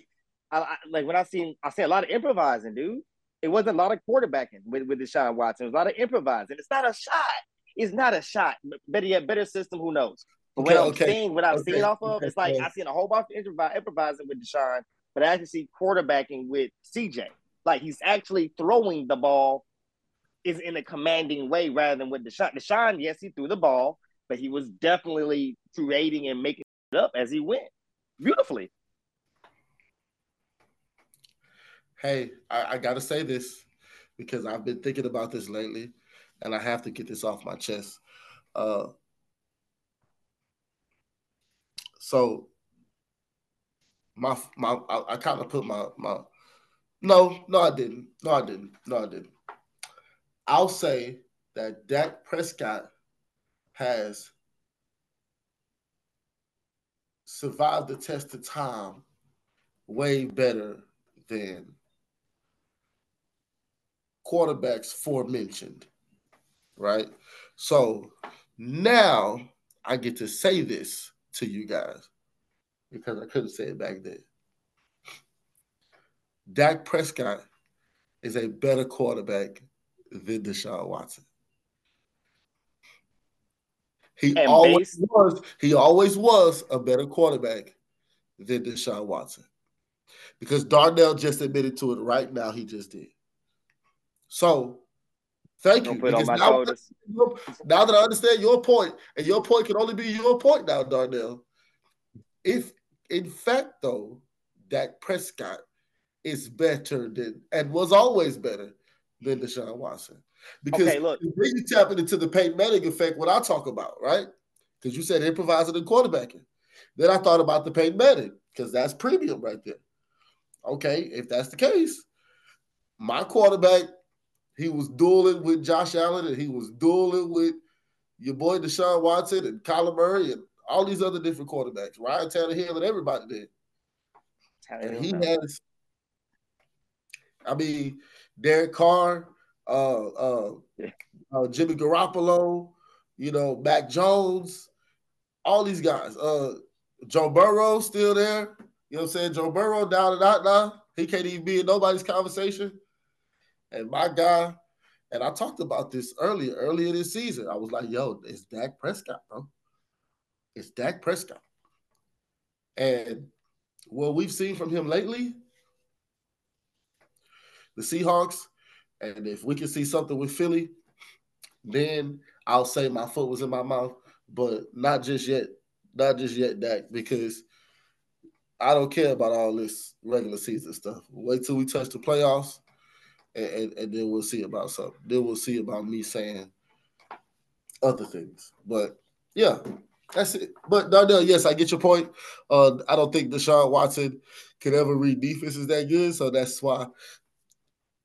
I, like when I seen I see a lot of improvising, dude. It wasn't a lot of quarterbacking with with Deshaun Watson. It was a lot of improvising. It's not a shot. It's not a shot. Better yet, better system. Who knows? But okay, what I'm okay. seeing, what I've okay. seen off of, it's like I've seen a whole bunch of improvising with Deshaun, but I actually see quarterbacking with CJ. Like he's actually throwing the ball is in a commanding way rather than with Deshaun. Deshaun, yes, he threw the ball, but he was definitely creating and making it up as he went beautifully. Hey, I, I got to say this because I've been thinking about this lately, and I have to get this off my chest. Uh, so my my I, I kind of put my my no no I didn't no I didn't no I didn't. I'll say that Dak Prescott has survived the test of time way better than quarterbacks forementioned, right? So now I get to say this to you guys because I couldn't say it back then. Dak Prescott is a better quarterback than Deshaun Watson. He and always based- was. He always was a better quarterback than Deshaun Watson, because Darnell just admitted to it right now. He just did. So thank Don't you. Now, now, that I understand your point, and your point can only be your point now, Darnell. If in fact though, Dak Prescott is better than and was always better than Deshaun Watson. Because okay, look, then you tap into the Peyton Manning effect, what I talk about, right? Because you said improvising and quarterbacking. Then I thought about the Peyton Manning, because that's premium right there. Okay, if that's the case, my quarterback he was dueling with Josh Allen and he was dueling with your boy Deshaun Watson and Kyler Murray and all these other different quarterbacks, Ryan Tannehill and everybody did. And he has, I mean, Derek Carr, uh, uh, uh, Jimmy Garoppolo, you know, Mac Jones, all these guys. Uh, Joe Burrow still there. You know what I'm saying? Joe Burrow down and out now. He can't even be in nobody's conversation. And my guy, and I talked about this earlier, earlier this season. I was like, yo, it's Dak Prescott, bro. It's Dak Prescott. And what we've seen from him lately, the Seahawks, and if we can see something with Philly, then I'll say my foot was in my mouth, but not just yet. Not just yet, Dak, because I don't care about all this regular season stuff. Wait till we touch the playoffs and, and, and, then we'll see about something. Then we'll see about me saying other things. But yeah, that's it. But no, no, yes, I get your point. Uh, I don't think Deshaun Watson could ever read defenses that good, so that's why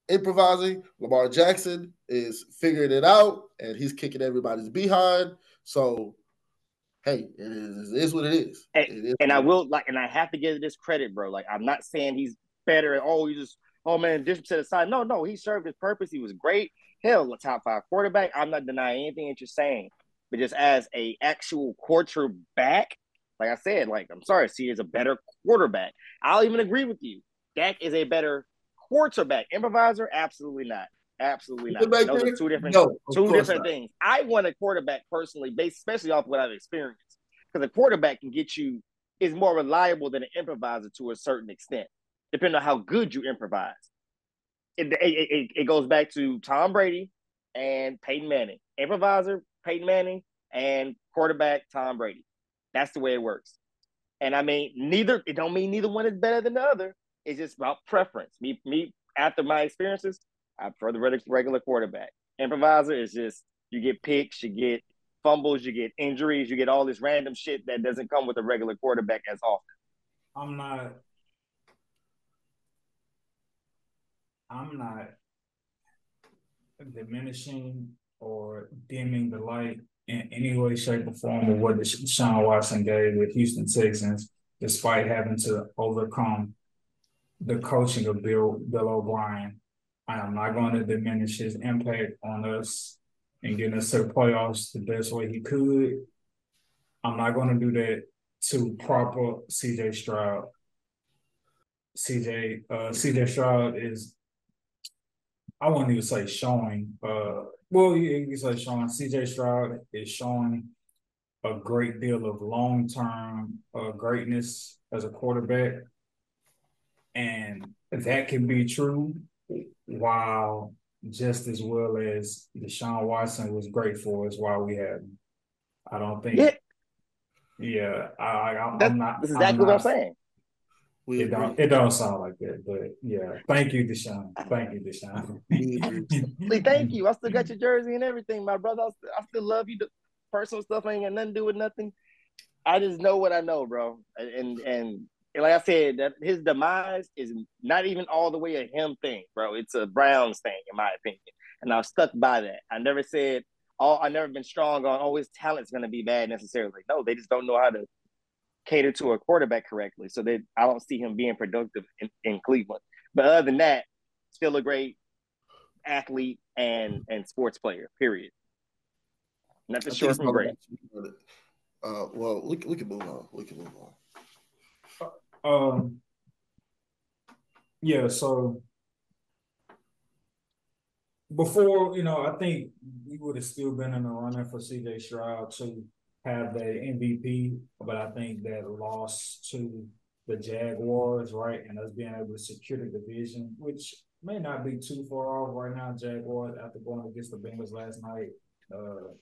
improvising. Lamar Jackson is figuring it out, and he's kicking everybody's behind. So, hey, it is, it is what it is. And, it is and I will like, and I have to give this credit, bro. Like, I'm not saying he's better. Oh, he just oh man, disrespect aside. No, no, he served his purpose. He was great. Hell, a top five quarterback. I'm not denying anything that you're saying, but just as a actual quarterback, like I said, like I'm sorry, C is a better quarterback. I'll even agree with you. Dak is a better quarterback. Improviser, absolutely not. Absolutely not. Those are two different, no, two different not. things. I want a quarterback personally, based especially off what I've experienced, because a quarterback can get you is more reliable than an improviser to a certain extent depending on how good you improvise. It, it, it, it goes back to Tom Brady and Peyton Manning. Improviser, Peyton Manning, and quarterback, Tom Brady. That's the way it works. And I mean, neither, it don't mean neither one is better than the other. it's just about preference. Me, me after my experiences, I prefer the regular quarterback. Improviser is just you get picks, you get fumbles, you get injuries, you get all this random shit that doesn't come with a regular quarterback as often. I'm not. I'm not diminishing or dimming the light in any way, shape, or form of what Deshaun Watson gave with Houston Texans, despite having to overcome the coaching of Bill Bill O'Brien. I am not going to diminish his impact on us and getting us to the playoffs the best way he could. I'm not going to do that to proper CJ Stroud. CJ uh, CJ Stroud is I wouldn't even say showing. Uh, well, you, you say showing. CJ Stroud is showing a great deal of long term uh, greatness as a quarterback, and that can be true. While just as well as Deshaun Watson was great for us while we had him. I don't think. Yeah, yeah I, I, am not. That's exactly I'm not, what I'm saying. We it don't it don't sound like that, but yeah. Thank you, Deshaun. Thank you, Deshaun. thank you. I still got your jersey and everything, my brother. I still, I still love you. The personal stuff ain't got nothing to do with nothing. I just know what I know, bro. And and, and like I said, that his demise is not even all the way a him thing, bro. It's a Browns thing, in my opinion. And I was stuck by that. I never said all I never been strong on oh his talent's gonna be bad necessarily. No, they just don't know how to cater to a quarterback correctly. So that I don't see him being productive in, in Cleveland. But other than that, still a great athlete and and sports player. Period. Nothing short from great. Uh, well, we we can move on. We can move on. Um. Yeah. So before, you know, I think we would have still been in the running for CJ Stroud too have the MVP, but I think that loss to the Jaguars, right, and us being able to secure the division, which may not be too far off right now. Jaguars after going against the Bengals last night, uh,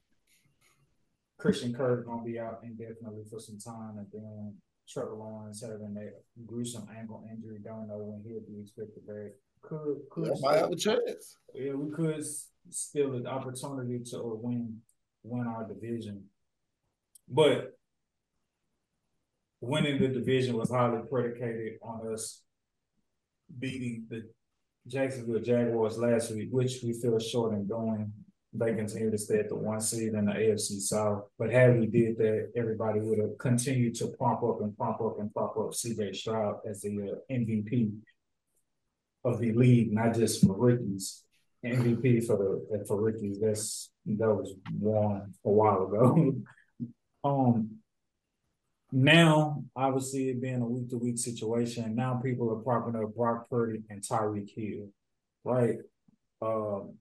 Christian Kirk gonna be out indefinitely for some time, and then Trevor Lawrence having that gruesome ankle injury. Don't know when he'll be expected back. Could could yeah, might have a chance. Yeah, we could still an opportunity to win win our division. But winning the division was highly predicated on us beating the Jacksonville Jaguars last week, which we feel short in going. They continue to stay at the one seed in the AFC South. But had we did that, everybody would have continued to pump up and pump up and pump up CJ Stroud as the uh, MVP of the league, not just for rookies. MVP for the for rookies. That's that was won a while ago. Um, now, obviously, it being a week to week situation, now people are propping up Brock Purdy and Tyreek Hill, right? Um,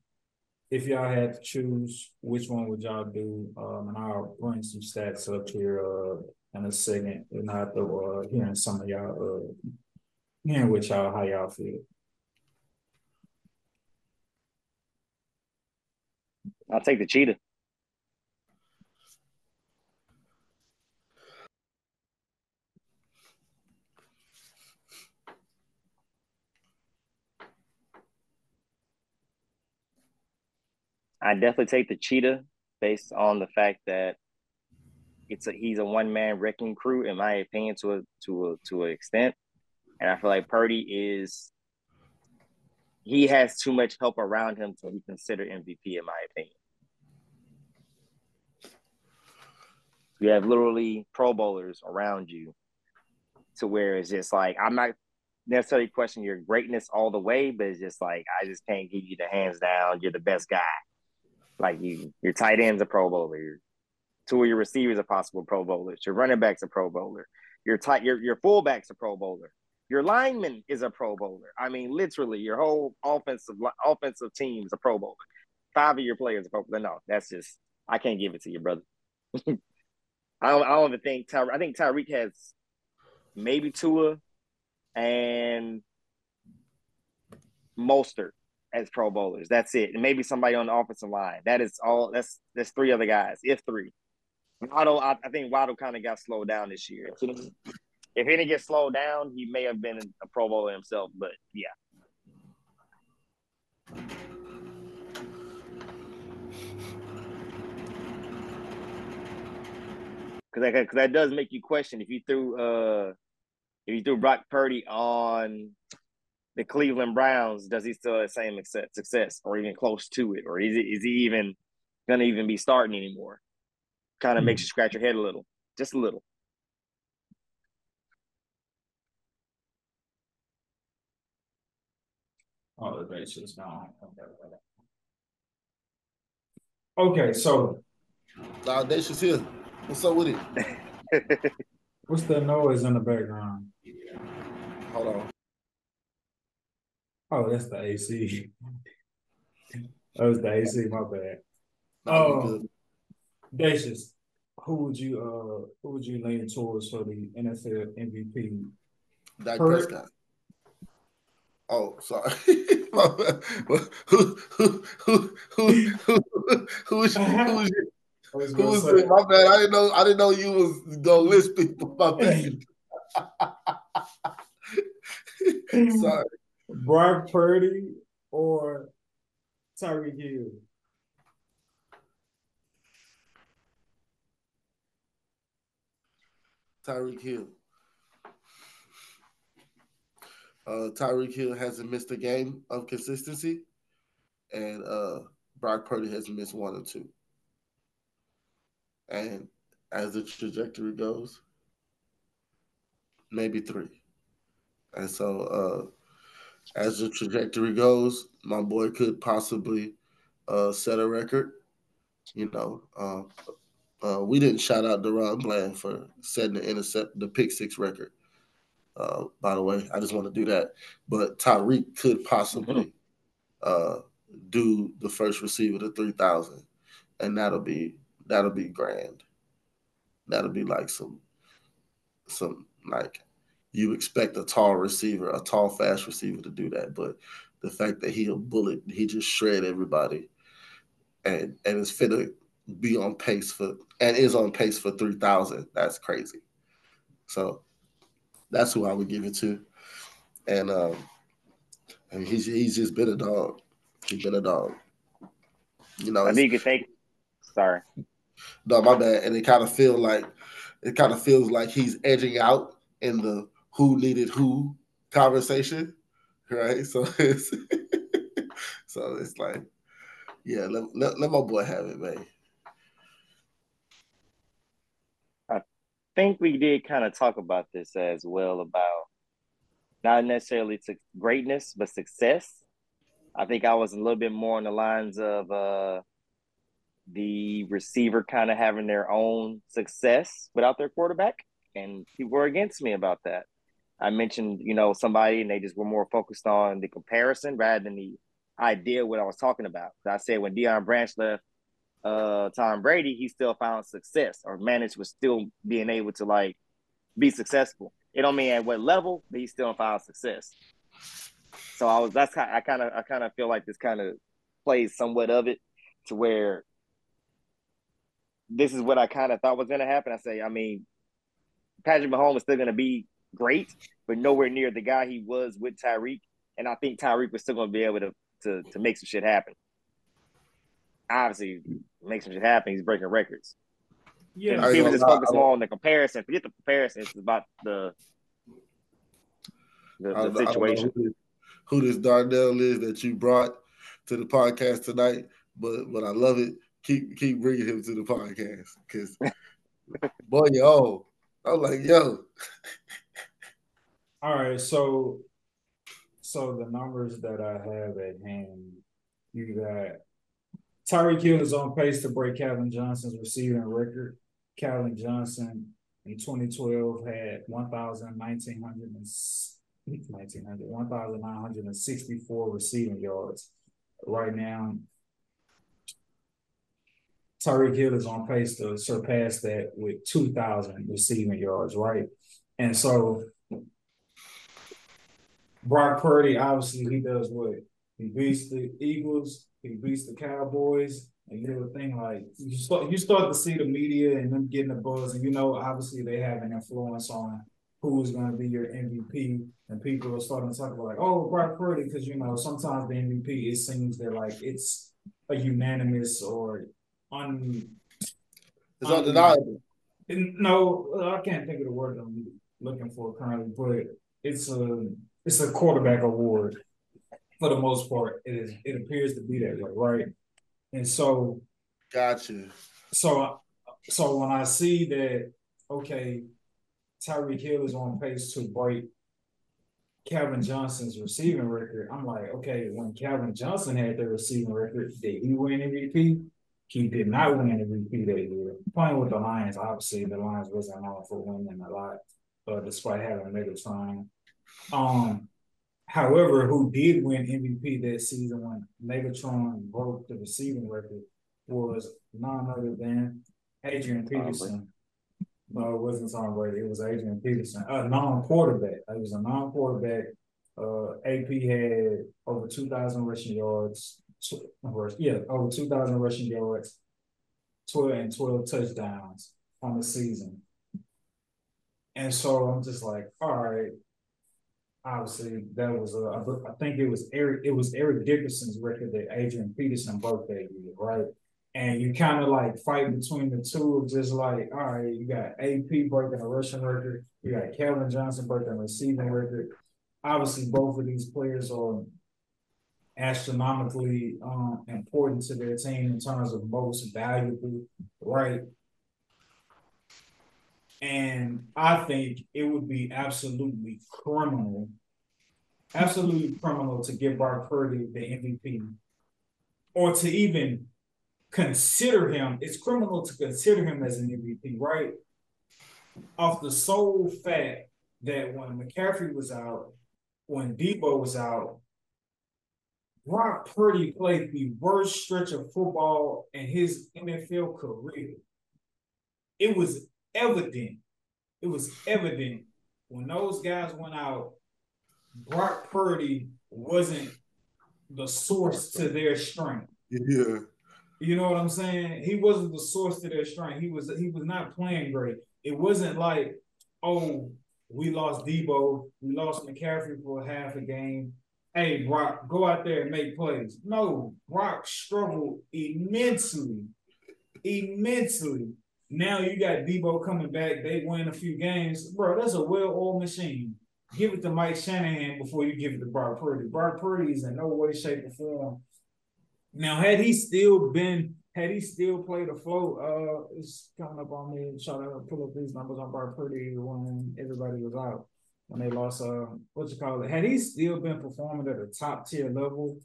if y'all had to choose, which one would y'all do? Um, and I'll bring some stats up here uh, in a second, and after uh, hearing some of y'all, uh, hearing what y'all, how y'all feel. I'll take the cheetah. I definitely take the cheetah based on the fact that it's a he's a one man wrecking crew in my opinion to a to a to an extent, and I feel like Purdy is he has too much help around him to be considered MVP in my opinion. You have literally Pro Bowlers around you, to where it's just like I'm not necessarily questioning your greatness all the way, but it's just like I just can't give you the hands down. You're the best guy like you, your tight end's a Pro Bowler. Your, two of your receivers are possible Pro Bowlers. Your running back's a Pro Bowler. Your tight, your your fullback's a Pro Bowler. Your lineman is a Pro Bowler. I mean, literally, your whole offensive offensive team is a Pro Bowler. Five of your players are Pro Bowler. No, that's just I can't give it to you, brother. I don't. I don't even think Tyreek. I think Tyreek has maybe Tua and Mostert as Pro Bowlers. That's it. And maybe somebody on the offensive line. That is all. That's that's three other guys, if three. Waddle, I, I think Waddle kind of got slowed down this year. if he didn't get slowed down, he may have been a Pro Bowler himself. But yeah. Because that, cause that does make you question if you threw uh if you threw Brock Purdy on the Cleveland Browns, does he still have the same success or even close to it, or is he, is he even gonna even be starting anymore? Kind of mm-hmm. makes you scratch your head a little, just a little. Oh, the base is gone. Okay, so the audacious here. What's up with it? What's the noise in the background? Hold on. Oh, that's the AC. that was the AC. My bad. Oh, Dacious, who would you uh who would you lean towards for the NFL MVP? Dak Prescott. Oh, sorry. who, who, who, who, who, who, who is, who is, who was? My bad. I didn't know. I didn't know you was gonna list people. My bad. sorry. Brock Purdy or Tyreek Hill? Tyreek Hill. Uh, Tyreek Hill hasn't missed a game of consistency, and uh, Brock Purdy has missed one or two. And as the trajectory goes, maybe three. And so, uh, as the trajectory goes, my boy could possibly uh, set a record. You know, uh, uh, we didn't shout out DaRon Bland for setting the intercept, the pick six record. Uh, by the way, I just want to do that. But Tyreek could possibly uh, do the first receiver to three thousand, and that'll be that'll be grand. That'll be like some some like you expect a tall receiver, a tall, fast receiver to do that, but the fact that he'll bullet, he just shred everybody, and and is fit to be on pace for and is on pace for three thousand. That's crazy. So that's who I would give it to. And um, and he's he's just been a dog. He's been a dog. You know, I think you could take. Sorry. No, my bad. And it kind of feel like it kind of feels like he's edging out in the who needed who conversation, right? So it's so it's like, yeah, let, let, let my boy have it, man. I think we did kind of talk about this as well about not necessarily to greatness, but success. I think I was a little bit more on the lines of uh, the receiver kind of having their own success without their quarterback, and people were against me about that. I mentioned, you know, somebody, and they just were more focused on the comparison rather than the idea what I was talking about. I said when Deion Branch left, uh Tom Brady, he still found success or managed was still being able to like be successful. It don't mean at what level, but he still found success. So I was that's kind I kind of I kind of feel like this kind of plays somewhat of it to where this is what I kind of thought was going to happen. I say, I mean, Patrick Mahomes is still going to be great, but nowhere near the guy he was with Tyreek. And I think Tyreek was still going to be able to, to to make some shit happen. Obviously, make some shit happen. He's breaking records. Yeah, people just focus more on the comparison. Forget the comparison. It's about the the, the situation. Who, who this Darnell is that you brought to the podcast tonight, but but I love it. Keep keep bringing him to the podcast because boy, yo, I'm like yo. All right, so so the numbers that I have at hand, you got Tyreek Hill is on pace to break Calvin Johnson's receiving record. Calvin Johnson in 2012 had 1,964 receiving yards. Right now, Tyreek Hill is on pace to surpass that with 2,000 receiving yards, right? And so Brock Purdy, obviously, he does what? He beats the Eagles, he beats the Cowboys. And you know the thing, like you start you start to see the media and them getting the buzz, and you know, obviously they have an influence on who's going to be your MVP, and people are starting to talk about like, oh, Brock Purdy, because you know sometimes the MVP it seems that like it's a unanimous or un. It's un- undeniable. No, I can't think of the word I'm looking for currently, but it's a it's a quarterback award for the most part. It is it appears to be that way, right? And so, gotcha. So, so when I see that, okay, Tyreek Hill is on pace to break Calvin Johnson's receiving record. I'm like, okay, when Calvin Johnson had the receiving record, did he win MVP? He did not win MVP that year. Playing with the Lions, obviously, the Lions wasn't known for winning a lot, but despite having Megatron. Um, however, who did win MVP that season when Megatron broke the receiving record was none other than Adrian Peterson. No, it wasn't Tom Brady. It was Adrian Peterson, a non-quarterback. It was a non-quarterback. Uh, AP had over two thousand rushing yards. Yeah, over two thousand rushing yards, twelve and twelve touchdowns on the season. And so I'm just like, all right. Obviously, that was a. I think it was Eric. It was Eric Dickerson's record that Adrian Peterson that year, right? and you kind of like fight between the two just like, all right, you got AP breaking a rushing record, you got Calvin Johnson breaking a receiving record. Obviously, both of these players are astronomically um, important to their team in terms of most valuable, right? And I think it would be absolutely criminal, absolutely criminal to give Brock Purdy the MVP or to even consider him, it's criminal to consider him as an MVP, right? Off the sole fact that when McCaffrey was out, when Deebo was out, Brock Purdy played the worst stretch of football in his NFL career. It was evident. It was evident when those guys went out, Brock Purdy wasn't the source to their strength. Yeah. You know what I'm saying? He wasn't the source to their strength. He was he was not playing great. It wasn't like, oh, we lost Deebo, we lost McCaffrey for half a game. Hey, Brock, go out there and make plays. No, Brock struggled immensely, immensely. Now you got Deebo coming back. They win a few games, bro. That's a well-oiled machine. Give it to Mike Shanahan before you give it to Brock Purdy. Brock Purdy is in no way, shape, or form now, had he still been, had he still played afloat, uh, it's coming up on me. Try to pull up these numbers on Brock Purdy when everybody was out when they lost. Uh, what you call it? Had he still been performing at a top tier level,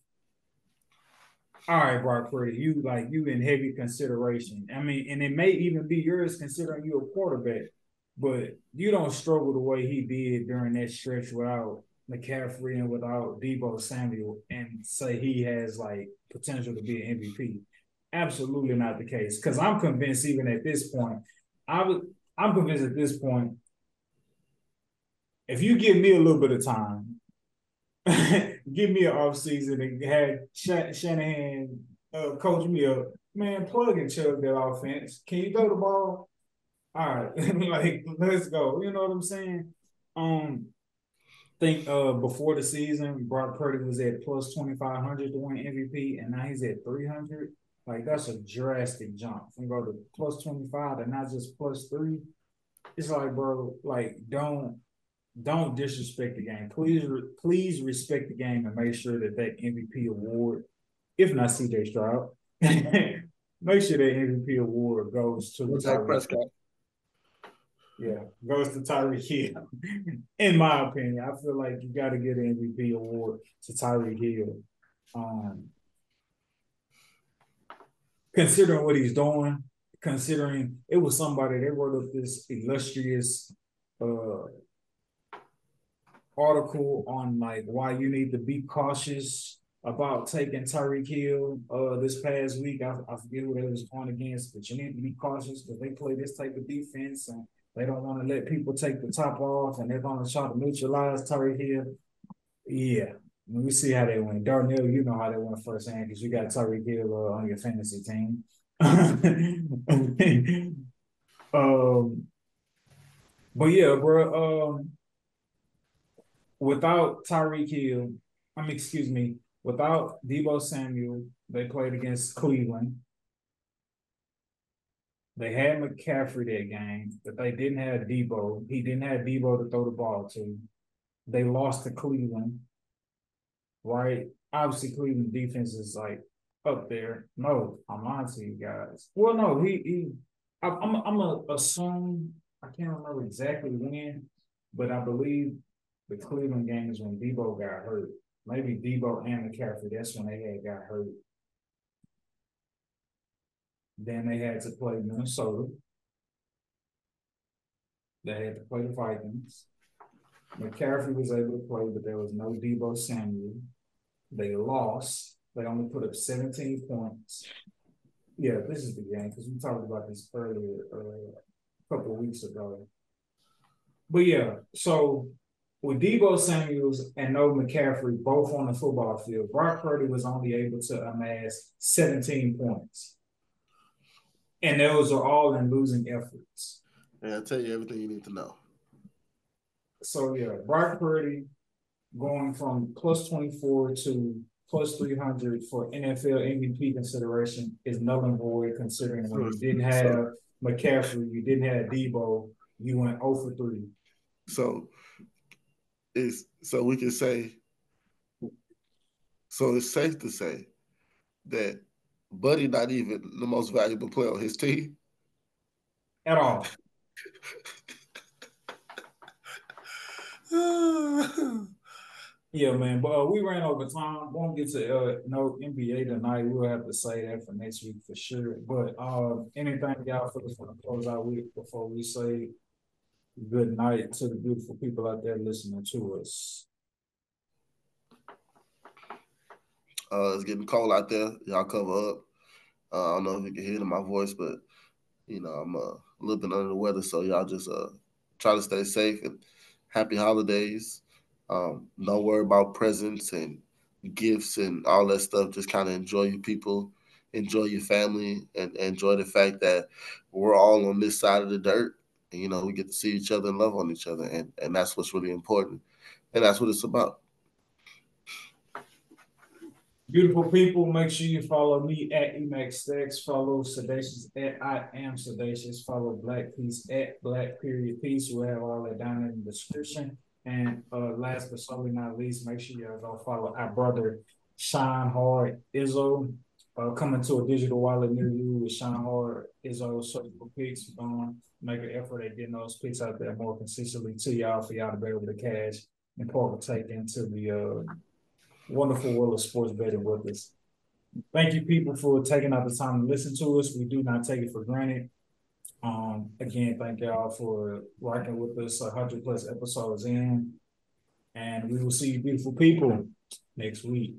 all right, Brock Purdy, you like you in heavy consideration. I mean, and it may even be yours considering you a quarterback, but you don't struggle the way he did during that stretch without McCaffrey and without Deebo Samuel and say he has like potential to be an MVP. Absolutely not the case. Because I'm convinced, even at this point, I I'm convinced at this point, if you give me a little bit of time, give me an off season and have Shanahan uh, coach me up, man, plug and chug that offense. Can you throw the ball? All right, like let's go. You know what I'm saying? Um, think uh before the season, Brock Purdy was at plus twenty five hundred to win MVP, and now he's at three hundred. Like that's a drastic jump from go to plus twenty five and not just plus three. It's like, bro, like don't don't disrespect the game. Please, please respect the game and make sure that that MVP award, if not CJ Stroud, make sure that MVP award goes to Dak Prescott. Yeah, goes to Tyreek Hill. In my opinion, I feel like you got to get an MVP award to Tyreek Hill. Um, considering what he's doing, considering it was somebody that wrote up this illustrious uh, article on like why you need to be cautious about taking Tyreek Hill uh, this past week. I, I forget who they was on against, but you need to be cautious because they play this type of defense and they don't want to let people take the top off, and they're going to try to neutralize Tyreek Hill. Yeah, we see how they went. Darnell, you know how they went firsthand because you got Tyreek Hill uh, on your fantasy team. um, But yeah, bro. Um, without Tyreek Hill, I mean, excuse me, without Deebo Samuel, they played against Cleveland. They had McCaffrey that game, but they didn't have Deebo. He didn't have Deebo to throw the ball to. They lost to Cleveland. Right? Obviously, Cleveland defense is like up there. No, I'm lying to you guys. Well, no, he he I, I'm I'm a assume I can't remember exactly when, but I believe the Cleveland game is when Deebo got hurt. Maybe Deebo and McCaffrey. That's when they had got hurt. Then they had to play Minnesota. They had to play the Vikings. McCaffrey was able to play, but there was no Deebo Samuel. They lost. They only put up 17 points. Yeah, this is the game because we talked about this earlier, uh, a couple of weeks ago. But yeah, so with Deebo Samuels and no McCaffrey both on the football field, Brock Purdy was only able to amass 17 points. And those are all in losing efforts. And I'll tell you everything you need to know. So yeah, Brock Purdy going from plus 24 to plus 300 for NFL MVP consideration is null and void considering when you didn't have McCaffrey, you didn't have Deebo, you went 0 for 3. So is so we can say so it's safe to say that Buddy not even the most valuable player on his team at all. yeah, man. But uh, we ran over time. Won't get to uh, no NBA tonight. We'll have to say that for next week for sure. But uh, anything y'all for us to close out with before we say good night to the beautiful people out there listening to us. Uh, it's getting cold out there. Y'all cover up. Uh, I don't know if you can hear it in my voice, but you know I'm uh, a little bit under the weather, so y'all just uh, try to stay safe and happy holidays. Um, don't worry about presents and gifts and all that stuff. Just kind of enjoy your people, enjoy your family, and, and enjoy the fact that we're all on this side of the dirt. And you know we get to see each other and love on each other, and and that's what's really important, and that's what it's about. Beautiful people, make sure you follow me at EMC Stats. Follow Sedacious at I am Sedacious. Follow Blaque Peace at Blaque Period Peace. We'll have all that down in the description. And uh, last but certainly not least, make sure y'all follow our brother Shine Hard Izzo. Uh, coming to a digital wallet near you with Shine Hard Izzo Circle Picks. Um, make an effort at getting those picks out there more consistently to y'all for y'all to be able to cash and partake into the uh, wonderful world of sports betting with us. Thank you, people, for taking out the time to listen to us. We do not take it for granted. Um, again, thank y'all for rocking with us 100 plus episodes in. And we will see you, beautiful people, next week.